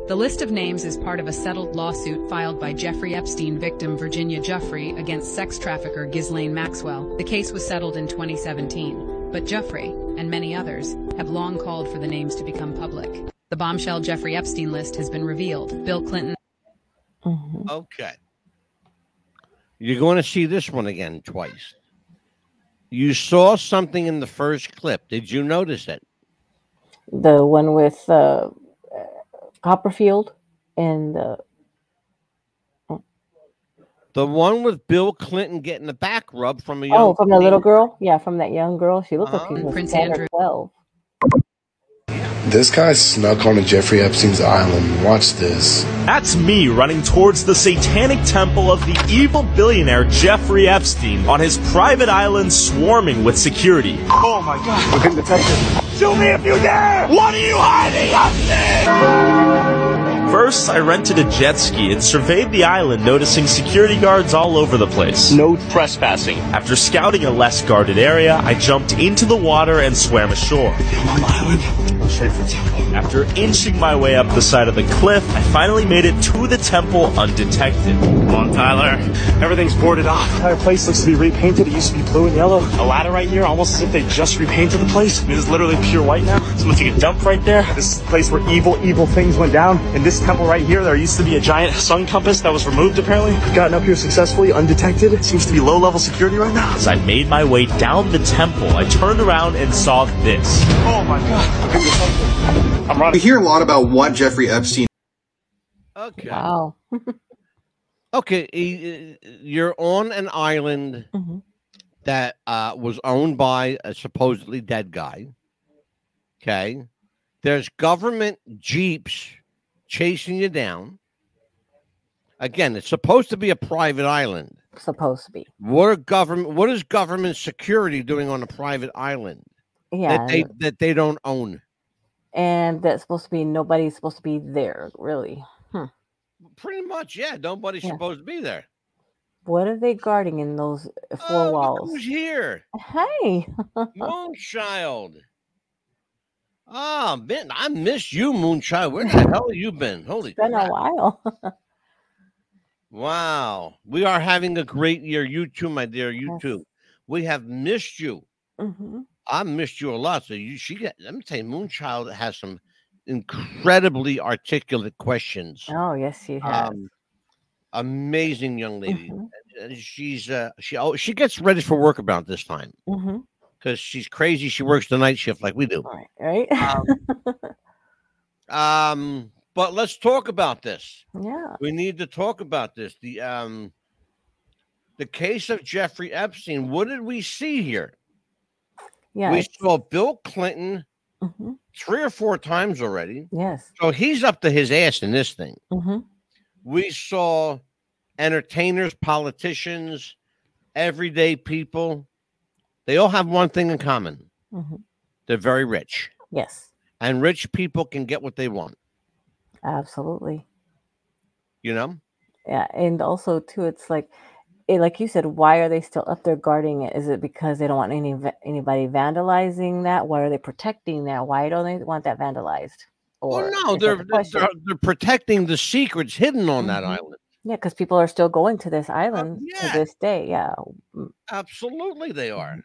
The list of names is part of a settled lawsuit filed by Giuffre Epstein victim Virginia Giuffre against sex trafficker Ghislaine Maxwell. The case was settled in 2017, but Jeffrey, and many others, have long called for the names to become public. The bombshell Jeffrey Epstein list has been revealed. Bill Clinton. Okay. You're going to see this one again twice. You saw something in the first clip. Did you notice it? The one with uh, Copperfield and uh, The one with Bill Clinton getting the back rub from a young oh, from the little girl. Yeah, from that young girl. She looked like she was Prince 10 or Andrew. 12. This guy snuck onto Jeffrey Epstein's island. Watch this. That's me running towards the satanic temple of the evil billionaire Jeffrey Epstein on his private island swarming with security. Oh my god, we've been detected. Shoot me if you dare! What are you hiding, Epstein? First, I rented a jet ski and surveyed the island, noticing security guards all over the place. No trespassing. After scouting a less guarded area, I jumped into the water and swam ashore. On the island, After inching my way up the side of the cliff, I finally made it to the temple undetected. Come on, Tyler. Everything's boarded off. The entire place looks to be repainted. It used to be blue and yellow. A ladder right here, almost as if they just repainted the place. I mean, it's literally pure white now. Someone took a dump right there. This is the place where evil, evil things went down. In this temple right here, there used to be a giant sun compass that was removed, apparently. Gotten up here successfully, undetected. It seems to be low-level security right now. As I made my way down the temple, I turned around and saw this. Oh my god. I'm running. We hear a lot about what Jeffrey Epstein Okay. Wow. Okay, y- y- you're on an island Mhm. that uh, was owned by a supposedly dead guy. Okay, there's government jeeps chasing you down. Again, it's supposed to be a private island. Supposed to be. What are government? What is government security doing on a private island Yeah. that they that they don't own? And that's supposed to be nobody's supposed to be there, really. Hmm. Pretty much, yeah. Nobody's Yeah. supposed to be there. What are they guarding in those uh, four Oh, walls? who's here? Hey. Moonchild. Oh, Ben, I miss you, Moonchild. Where the hell have you been? Holy It's been crap. a while. Wow. We are having a great year. You too, my dear. You Yes. too. We have missed you. hmm I missed you a lot. So you she got let me tell you, Moonchild has some incredibly articulate questions. Oh, yes, you have. Um, amazing young lady. Mhm. And She's uh she oh she gets ready for work about this time because she's crazy. She works the night shift like we do. Right. Um, but let's talk about this. yeah. We need to talk about this. The um the case of Jeffrey Epstein. What did we see here? Yeah. we saw Bill Clinton mhm. three or four times already. Yes. So he's up to his ass in this thing. hmm We saw entertainers, politicians, everyday people. They all have one thing in common. hmm They're very rich. Yes. And rich people can get what they want, Absolutely. you know? Yeah, and also too, it's like, it, like you said, why are they still up there guarding it? Is it because they don't want any anybody vandalizing that? Why are they protecting that? Why don't they want that vandalized? Well, Or no, they're, the they're they're protecting the secrets hidden on that Mhm. island. Yeah, because people are still going to this island yeah. to this day. Yeah. Mm, Absolutely, they are.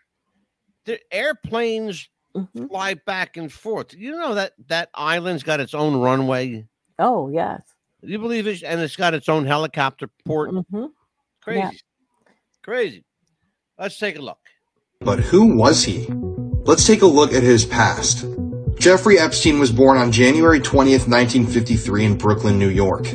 The airplanes mhm. fly back and forth. You know that that island's got its own runway. Oh yes. You believe it? And it's got its own helicopter port. hmm Crazy. Yeah. Crazy. Let's take a look. But who was he? Let's take a look at his past. Jeffrey Epstein was born on January 20th, 1953 in Brooklyn, New York.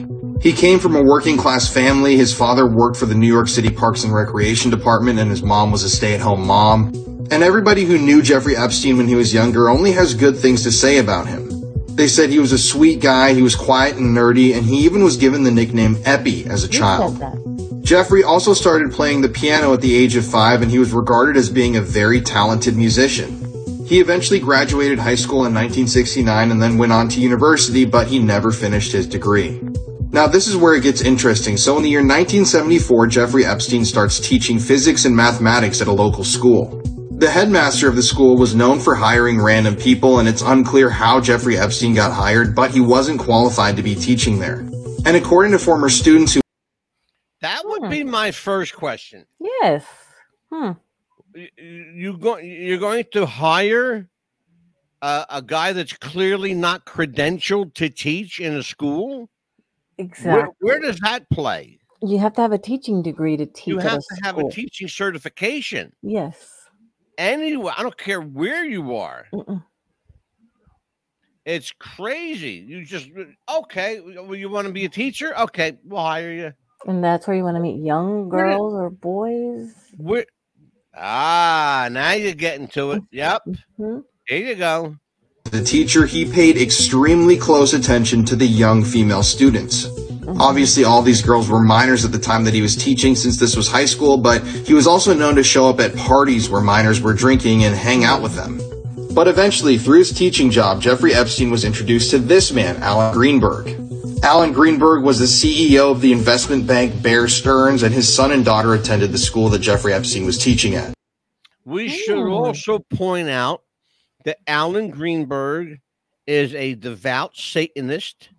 He came from a working class family. His father worked for the New York City Parks and Recreation Department and his mom was a stay-at-home mom. And everybody who knew Jeffrey Epstein when he was younger only has good things to say about him. They said he was a sweet guy, he was quiet and nerdy, and he even was given the nickname Epi as a You child. Jeffrey also started playing the piano at the age of five, and he was regarded as being a very talented musician. He eventually graduated high school in 1969 and then went on to university, but he never finished his degree. Now, this is where it gets interesting. So, in the year 1974, Jeffrey Epstein starts teaching physics and mathematics at a local school. The headmaster of the school was known for hiring random people, and it's unclear how Jeffrey Epstein got hired, but he wasn't qualified to be teaching there. And according to former students who would be my first question. Yes. Hmm. You, go, you're going to hire a, a guy that's clearly not credentialed to teach in a school? Exactly. Where, where does that play? You have to have a teaching degree to teach You have a to have school. a teaching certification. Yes. Anywhere, I don't care where you are. Mm-mm. It's crazy. You just okay. well, You want to be a teacher? Okay, we'll hire you. And that's where you want to meet young girls or boys. Where? Ah, now you're getting to it. Yep. Mhm. Here you go. the teacher, he paid extremely close attention to the young female students. Obviously, all these girls were minors at the time that he was teaching since this was high school, but he was also known to show up at parties where minors were drinking and hang out with them. But eventually, through his teaching job, Jeffrey Epstein was introduced to this man, Alan Greenberg. Alan Greenberg was the CEO of the investment bank Bear Stearns, and his son and daughter attended the school that Jeffrey Epstein was teaching at. We should also point out that Alan Greenberg is a devout Satanist.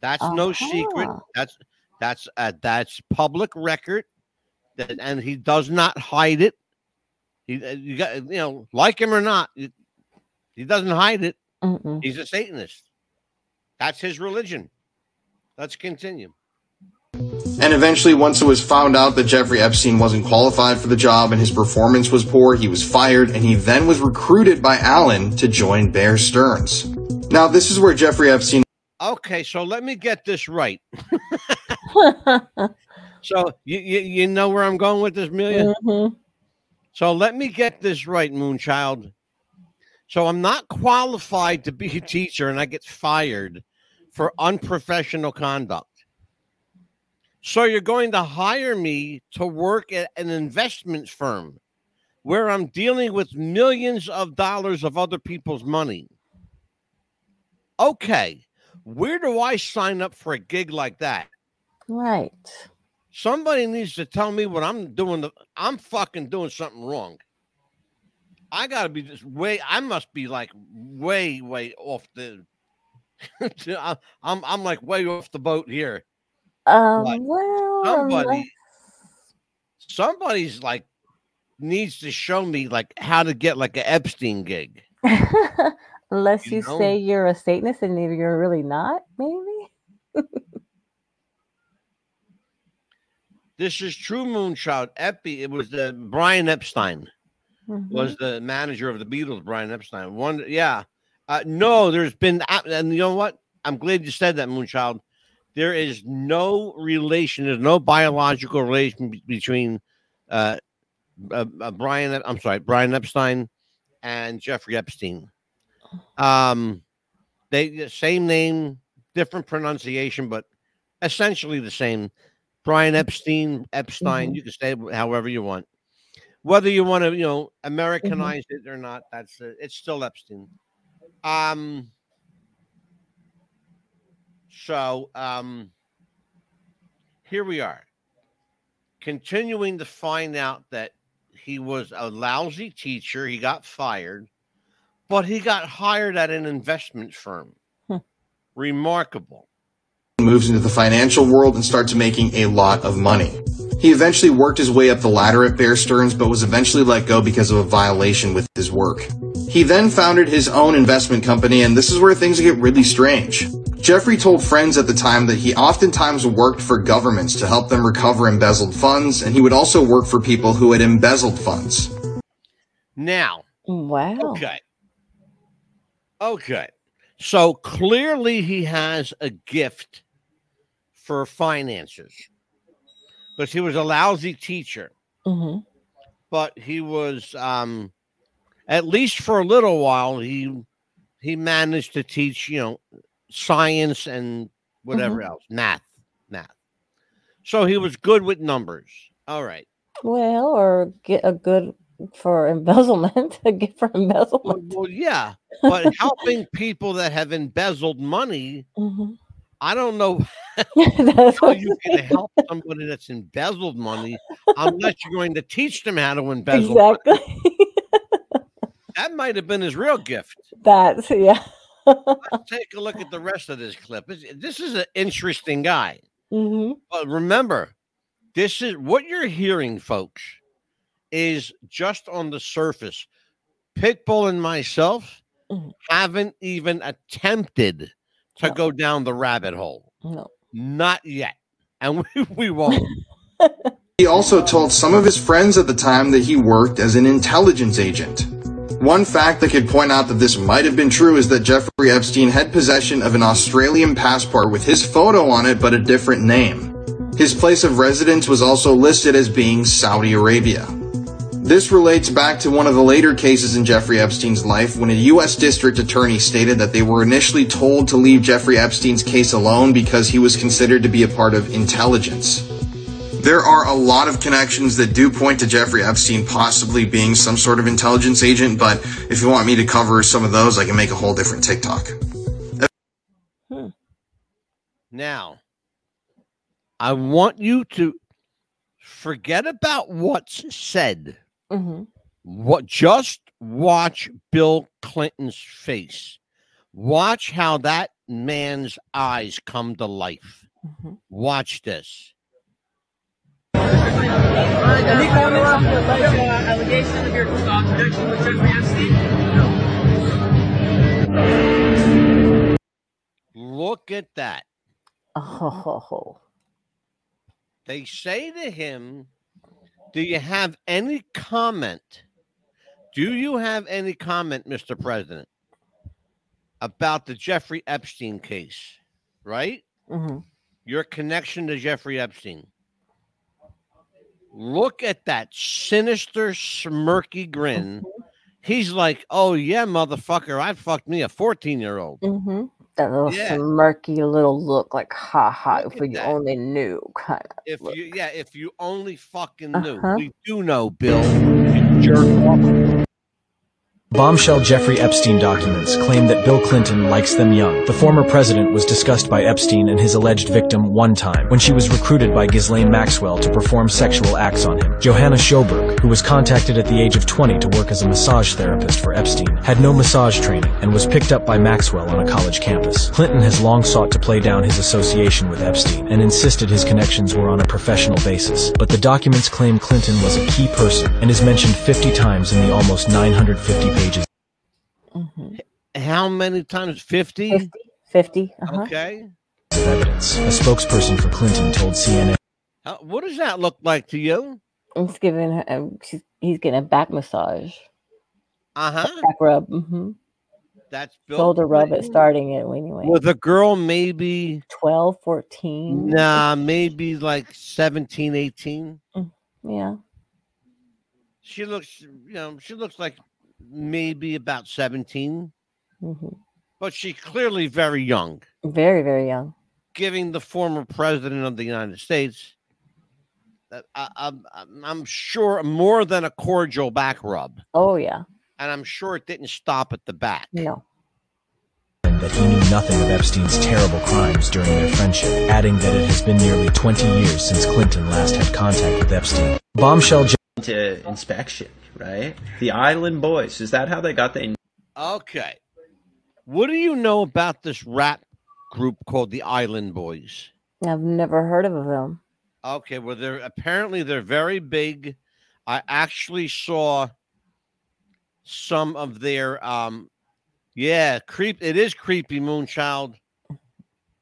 That's no secret. Uh-huh. That's that's uh, that's public record. That and he does not hide it. He uh, you got you know like him or not, he, he doesn't hide it. Mm-mm. He's a Satanist. That's his religion. Let's continue. And eventually, once it was found out that Jeffrey Epstein wasn't qualified for the job and his performance was poor, he was fired, and he then was recruited by Alan to join Bear Stearns. Now, this is where Jeffrey Epstein Okay, so let me get this right. so you, you you know where I'm going with this, Amelia? Mhm. So let me get this right, Moonchild. So I'm not qualified to be a teacher and I get fired for unprofessional conduct. So you're going to hire me to work at an investment firm where I'm dealing with millions of dollars of other people's money. Okay, where do I sign up for a gig like that? Right. Somebody needs to tell me what I'm doing. The, I'm fucking doing something wrong. I gotta be just way. I must be like way, way off the. I'm I'm like way off the boat here. Um, well, Somebody, somebody's like needs to show me like how to get like an Epstein gig. unless You you, know? say you're a Satanist and you're really not, maybe. This is true, Moonshot. Epi. It was the Brian Epstein. Mhm. was the manager of the Beatles, Brian Epstein. One, yeah. Uh, no, there's been, and you know what? I'm glad you said that, Moonchild. There is no relation. There's no biological relation be- between uh, uh, uh, Brian. I'm sorry, Brian Epstein and Jeffrey Epstein. Um, they same name, different pronunciation, but essentially the same. Brian Epstein, Epstein. Mhm. You can say it however you want whether you want to, you know, Americanize it or not, that's uh, it's still Epstein. Um. So, um, here we are, continuing to find out that he was a lousy teacher. He got fired, but he got hired at an investment firm. Hmm. Remarkable. moves into the financial world and starts making a lot of money. He eventually worked his way up the ladder at Bear Stearns, but was eventually let go because of a violation with his work. He then founded his own investment company, and this is where things get really strange. Jeffrey told friends at the time that he oftentimes worked for governments to help them recover embezzled funds, and he would also work for people who had embezzled funds. Now, Wow. okay. Okay. So clearly he has a gift for finances because he was a lousy teacher, hmm but he was, um, at least for a little while, he he managed to teach, you know, science and whatever Mhm. else, math, math. So he was good with numbers. All right. Well, or get a good for embezzlement, a gift for embezzlement. Well, yeah, but helping people that have embezzled money, Mhm. I don't know how you can help somebody that's embezzled money unless you're going to teach them how to embezzle. exactly. That might have been his real gift. That's yeah. Let's take a look at the rest of this clip. This- is an interesting guy. hmm But remember, this is what you're hearing, folks, is just on the surface. Pitbull and myself Mhm. haven't even attempted to go down the rabbit hole. No. Not yet. And we, we won't. He also told some of his friends at the time that he worked as an intelligence agent. One fact that could point out that this might have been true is that Jeffrey Epstein had possession of an Australian passport with his photo on it but a different name. His place of residence was also listed as being Saudi Arabia. This relates back to one of the later cases in Jeffrey Epstein's life when a U.S. district attorney stated that they were initially told to leave Jeffrey Epstein's case alone because he was considered to be a part of intelligence. There are a lot of connections that do point to Jeffrey Epstein possibly being some sort of intelligence agent, but if you want me to cover some of those, I can make a whole different TikTok. Hmm. Now, I want you to forget about what's said. Hmm What just watch Bill Clinton's face. Watch how that man's eyes come to life. Watch this. Any follow-up alleged allegation of your connection with Jeffrey Epstein? Look at that. Oh. They say to him, Do you have any comment? Do you have any comment, Mr. President, about the Jeffrey Epstein case? Right? hmm Your connection to Jeffrey Epstein. Look at that sinister, smirky grin. He's like, Oh, yeah, motherfucker, I fucked me a 14 year old. hmm That little Yeah. smirky little look, like ha ha. If you that. only knew, kind of. If look. you, yeah, if you only fucking knew. Uh-huh. We do know, Bill. You jerk off. Bombshell Jeffrey Epstein documents claim that Bill Clinton likes them young. The former president was discussed by Epstein and his alleged victim one time when she was recruited by Ghislaine Maxwell to perform sexual acts on him. Johanna Sjoberg, who was contacted at the age of 20 to work as a massage therapist for Epstein, had no massage training and was picked up by Maxwell on a college campus. Clinton has long sought to play down his association with Epstein and insisted his connections were on a professional basis. But the documents claim Clinton was a key person and is mentioned 50 times in the almost 950 pages. How many times? 50? 50. 50. Uh-huh. Okay. of evidence. A spokesperson for Clinton told CNN. How, what does that look like to you? He's giving her, um, she's, he's getting a back massage, Uh huh. back rub, hmm That's Bill shoulder rub at starting it anyway. With a girl, maybe 12, 14. Nah, maybe like 17, 18. Yeah. She looks, you know, she looks like maybe about 17, hmm but she's clearly very young, Very, very young. giving the former president of the United States, uh, I, I'm, I'm- I'm sure, more than a cordial back rub. Oh, yeah. And I'm sure it didn't stop at the back. No. that he knew nothing of Epstein's terrible crimes during their friendship, adding that it has been nearly 20 years since Clinton last had contact with Epstein. Bombshell to inspection, right? The Island Boys. Is that how they got their Okay. What do you know about this rap group called the Island Boys? I've never heard of them. Okay, well, they're apparently they're very big. I actually saw some of their um yeah, creep it is creepy Moonchild.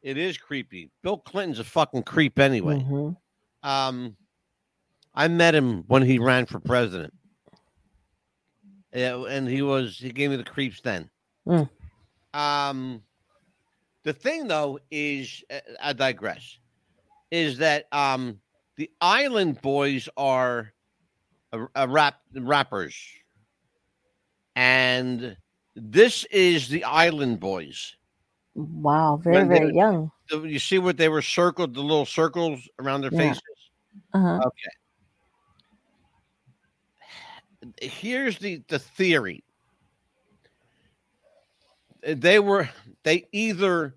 It is creepy. Bill Clinton's a fucking creep anyway. Mhm. Um, I met him when he ran for president. Yeah, and he was he gave me the creeps then. Mm. Um, the thing though is, uh, I digress. Is that um the Island Boys are a, a rap rappers, and this is the Island Boys. Wow, very When they- very young. You see what they were circled, the little circles around their Yeah. faces. Uh-huh. Okay. Here's the the theory. They were they either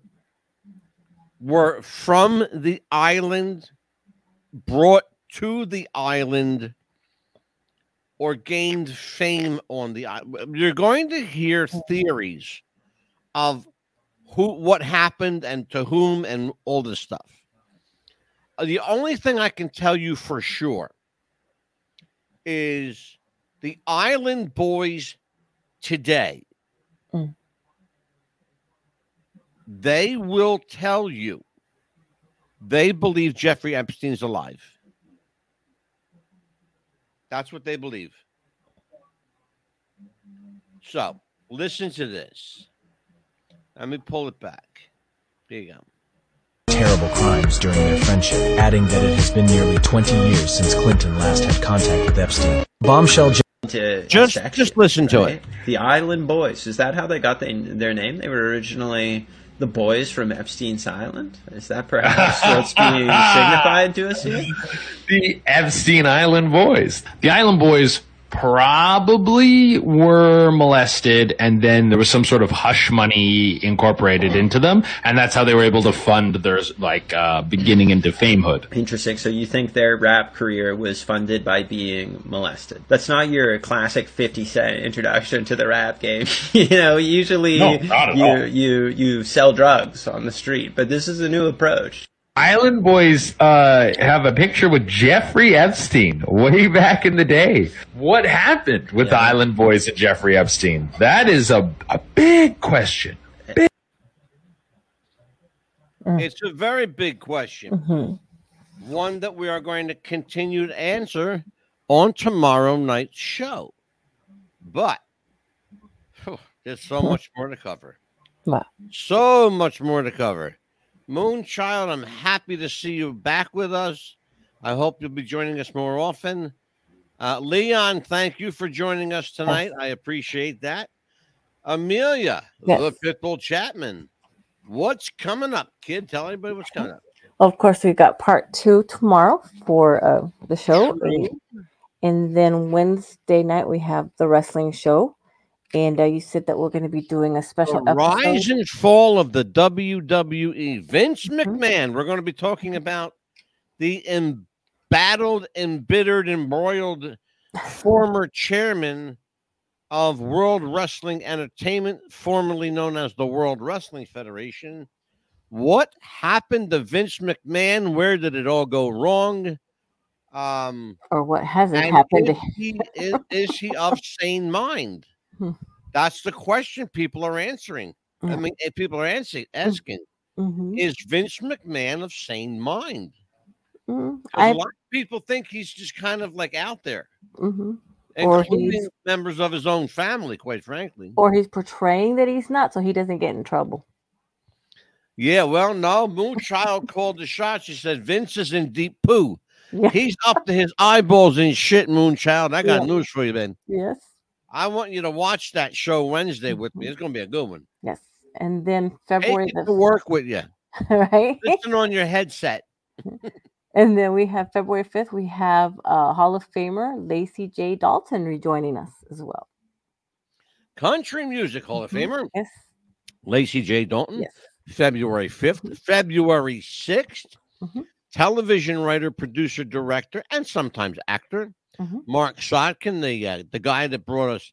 were from the island, brought to the island, or gained fame on the island. You're going to hear theories of who what happened and to whom and all this stuff. The only thing I can tell you for sure is the Island Boys today. Mm. They will tell you they believe Jeffrey Epstein's alive. That's what they believe. So listen to this. Let me pull it back. Here you go. terrible crimes during their friendship, adding that it has been nearly 20 years since Clinton last had contact with Epstein. Bombshell J- To Just- section, just listen to it. The Island Boys. Is that how they got the, their name? They were originally the boys from Epstein's Island. Is that perhaps what's being signified to us here? the Epstein Island Boys. The Island Boys probably were molested and then there was some sort of hush money incorporated into them and that's how they were able to fund their like uh, beginning into famehood Interesting. So you think their rap career was funded by being molested? That's not your classic Fifty Cent introduction to the rap game. you know, usually No, you you you sell drugs on the street, but this is a new approach. Island Boys uh, have a picture with Jeffrey Epstein way back in the day. What happened with the Island Boys and Jeffrey Epstein? That is a, a big question. Big. It's a very big question. Mhm. One that we are going to continue to answer on tomorrow night's show. But phew, there's so much more to cover. Wow. So much more to cover. Moonchild, I'm happy to see you back with us. I hope you'll be joining us more often. Uh, Leon, thank you for joining us tonight. I appreciate that. Amelia, Yes. the Pitbull Chapman, what's coming up, kid? Tell everybody what's coming up. Of course, we've got part two tomorrow for uh, the show. And, and then Wednesday night, we have the wrestling show. And uh, you said that we're going to be doing a special The episode. rise and fall of the WWE. Vince Mm-hmm. McMahon. We're going to be talking about the embattled, embittered, embroiled former chairman of World Wrestling Entertainment, formerly known as the World Wrestling Federation. What happened to Vince McMahon? Where did it all go wrong? Um, or what hasn't happened. is he, is, is he of sane mind? Hmm. That's the question people are answering. I mean, eh, people are answering, asking, Mhm. is Vince McMahon of sane mind? Mm, I, a lot of people think he's just kind of like out there, mhm. Or including he's members of his own family, quite frankly. or he's portraying that he's not, so he doesn't get in trouble. Yeah, well, no, Moonchild called the shot. She said Vince is in deep poo. Yeah. He's up to his eyeballs in shit, Moonchild. I got Yeah. news for you, man. Yes. I want you to watch that show Wednesday with me. It's going to be a good one. Yes. And then February it to the work with you. right. Listen on your headset. And then we have February 5th, we have uh, Hall of Famer Lacey J. Dalton rejoining us as well. Country Music Hall of Mhm. Famer Yes. Lacey J. Dalton. Yes. February 5th, February 6th. Mhm. Television writer, producer, director, and sometimes actor. Mhm. Marc Sotkin, the uh, the guy that brought us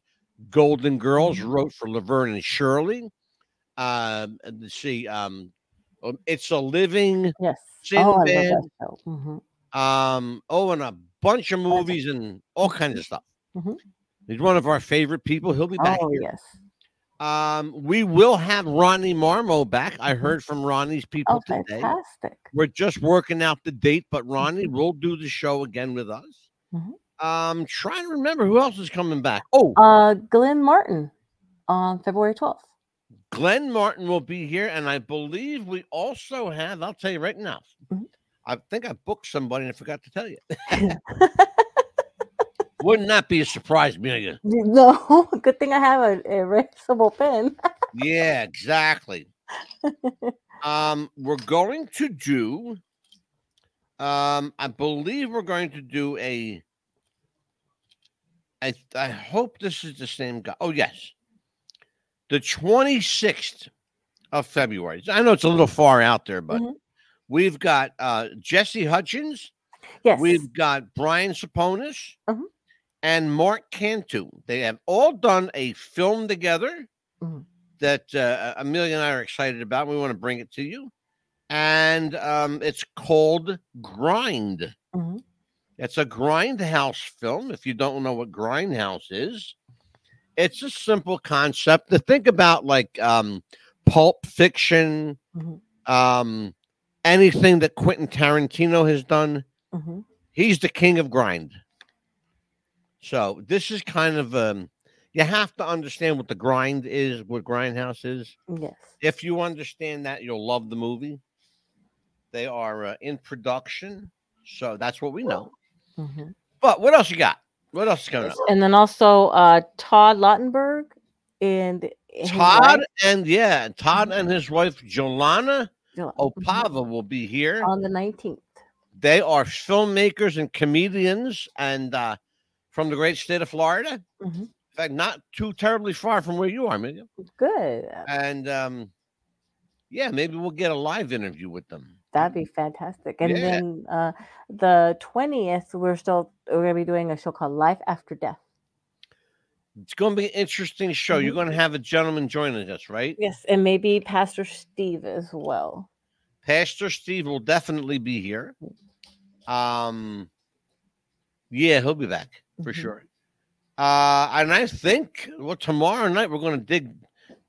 Golden Girls, Mm-hmm. wrote for Laverne and Shirley. Um, and see, um, um, it's a living. Yes. Oh, I love Sinbad. that show. Mhm. Um, oh, and a bunch of movies and all kinds of stuff. Mhm. He's one of our favorite people. He'll be back. Oh, here. yes. Um, we will have Ronnie Marmo back. I heard from Ronnie's people Oh, today. fantastic. We're just working out the date, but Ronnie will do the show again with us. Mhm. Um, trying to remember who else is coming back. Oh, Uh, Glenn Martin on February 12th. Glenn Martin will be here, and I believe we also have. I'll tell you right now. Mm-hmm. I think I booked somebody and I forgot to tell you. Wouldn't that be a surprise, Amelia? No, good thing I have a erasable pen. Yeah, exactly. um, we're going to do. Um, I believe we're going to do a. I I hope this is the same guy. Oh yes, the twenty sixth of February. I know it's a little far out there, but we've got uh Jesse Hutchins. Yes. We've got Brian Saponis Mhm. and Mark Cantu. They have all done a film together Mhm. that uh, Amelia and I are excited about. We want to bring it to you. And um, it's called Grind. It's a grindhouse film. If you don't know what grindhouse is, it's a simple concept to think about like um, pulp fiction, Mhm. um, anything that Quentin Tarantino has done. Mhm. He's the king of grind. So this is kind of um, you have to understand what the grind is, what grindhouse is. Yes. If you understand that, you'll love the movie. They are uh, in production, so that's what we know. Mhm. But what else you got? What else is coming up? And then also uh, Todd Lautenberg and Todd and yeah, Todd and his wife Jolana Jo- Opava will be here. on the 19th. They are filmmakers and comedians, and uh, from the great state of Florida. Mhm. In fact, not too terribly far from where you are, Amelia. Good. And um, yeah, maybe we'll get a live interview with them. That'd be fantastic. And Yeah. then uh, the 20th, we're still we're gonna be doing a show called Life After Death. It's going to be an interesting show. You're Mhm. going to have a gentleman joining us, right? Yes, and maybe Pastor Steve as well. Pastor Steve will definitely be here. Um, yeah, he'll be back for Mhm. sure. Uh, and I think well tomorrow night we're going to dig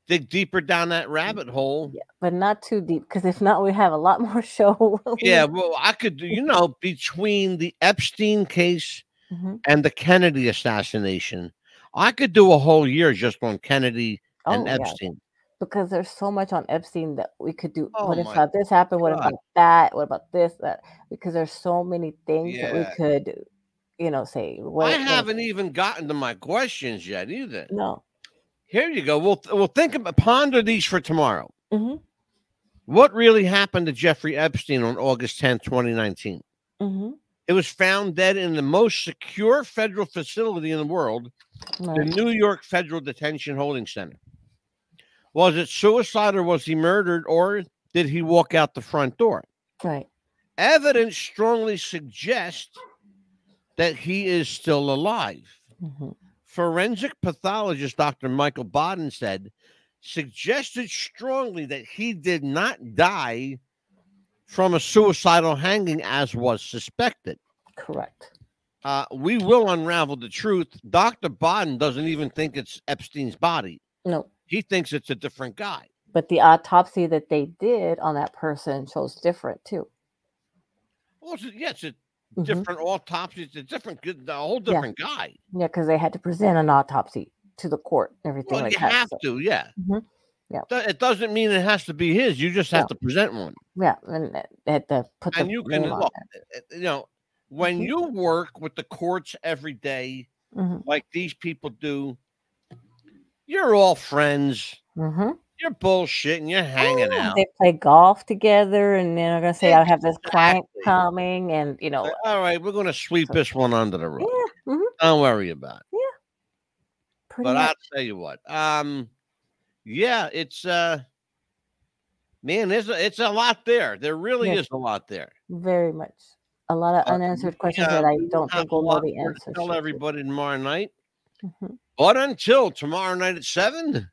dig deeper down that rabbit hole. Yeah, but not too deep because if not, we have a lot more show. Yeah, well, I could do, you know, between the Epstein case Mhm. and the Kennedy assassination, I could do a whole year just on Kennedy and Oh, yeah. Epstein. because there's so much on Epstein that we could do. Oh what uh, this happened? What about that? What about this? That because there's so many things that we could, you know, say. What, I haven't even gotten to my questions yet either. No. Here you go. We'll we'll think about ponder these for tomorrow. Mhm. What really happened to Jeffrey Epstein on August 10th, 2019? hmm It was found dead in the most secure federal facility in the world, the New York Federal Detention Holding Center. Was it suicide or was he murdered or did he walk out the front door? Right. Evidence strongly suggests that he is still alive. hmm Forensic pathologist Dr. Michael Baden said, suggested strongly that he did not die from a suicidal hanging as was suspected. Correct. Uh, we will unravel the truth. Dr. Baden doesn't even think it's Epstein's body. No. He thinks it's a different guy. But the autopsy that they did on that person shows different too. Well, it's a, yeah, Mhm. different autopsy. It's a different, a whole Yeah. different guy. Yeah, because they had to present an autopsy to the court everything Well, like you that. have so- to, yeah. Mhm. Yeah. It doesn't mean it has to be his. You just have No. to present one. Yeah, and had to put the and you can look, uh, you know, when Mhm. you work with the courts every day, Mhm. like these people do, you're all friends. Mhm. You're bullshitting. You're hanging Yeah, out. They play golf together, and then they're gonna say, "I have this client coming," and you know, all right, we're going to sweep this one under the rug. yeah, mhm, Don't worry about it. pretty But much. I'll tell you what. Um, yeah, it's uh, man, there's a, it's a lot there. There really Yes. is a lot there. Very much. A lot of Uh, unanswered questions yeah, that I don't think a we'll know the. Tell to. everybody tomorrow night. Mhm. But until tomorrow night at seven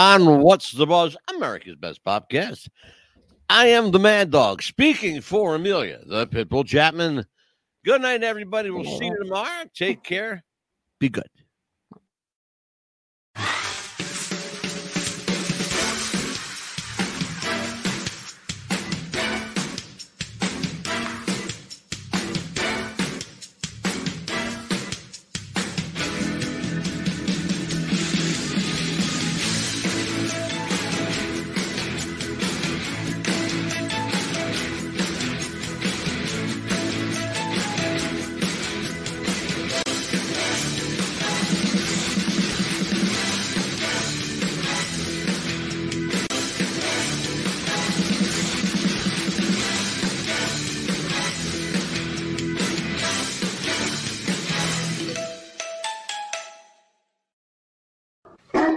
on What's the Buzz, America's Best Podcast. I am the Mad Dog speaking for Amelia, the Pitbull Chapman. Good night, everybody. We'll see you tomorrow. Take care. Be good.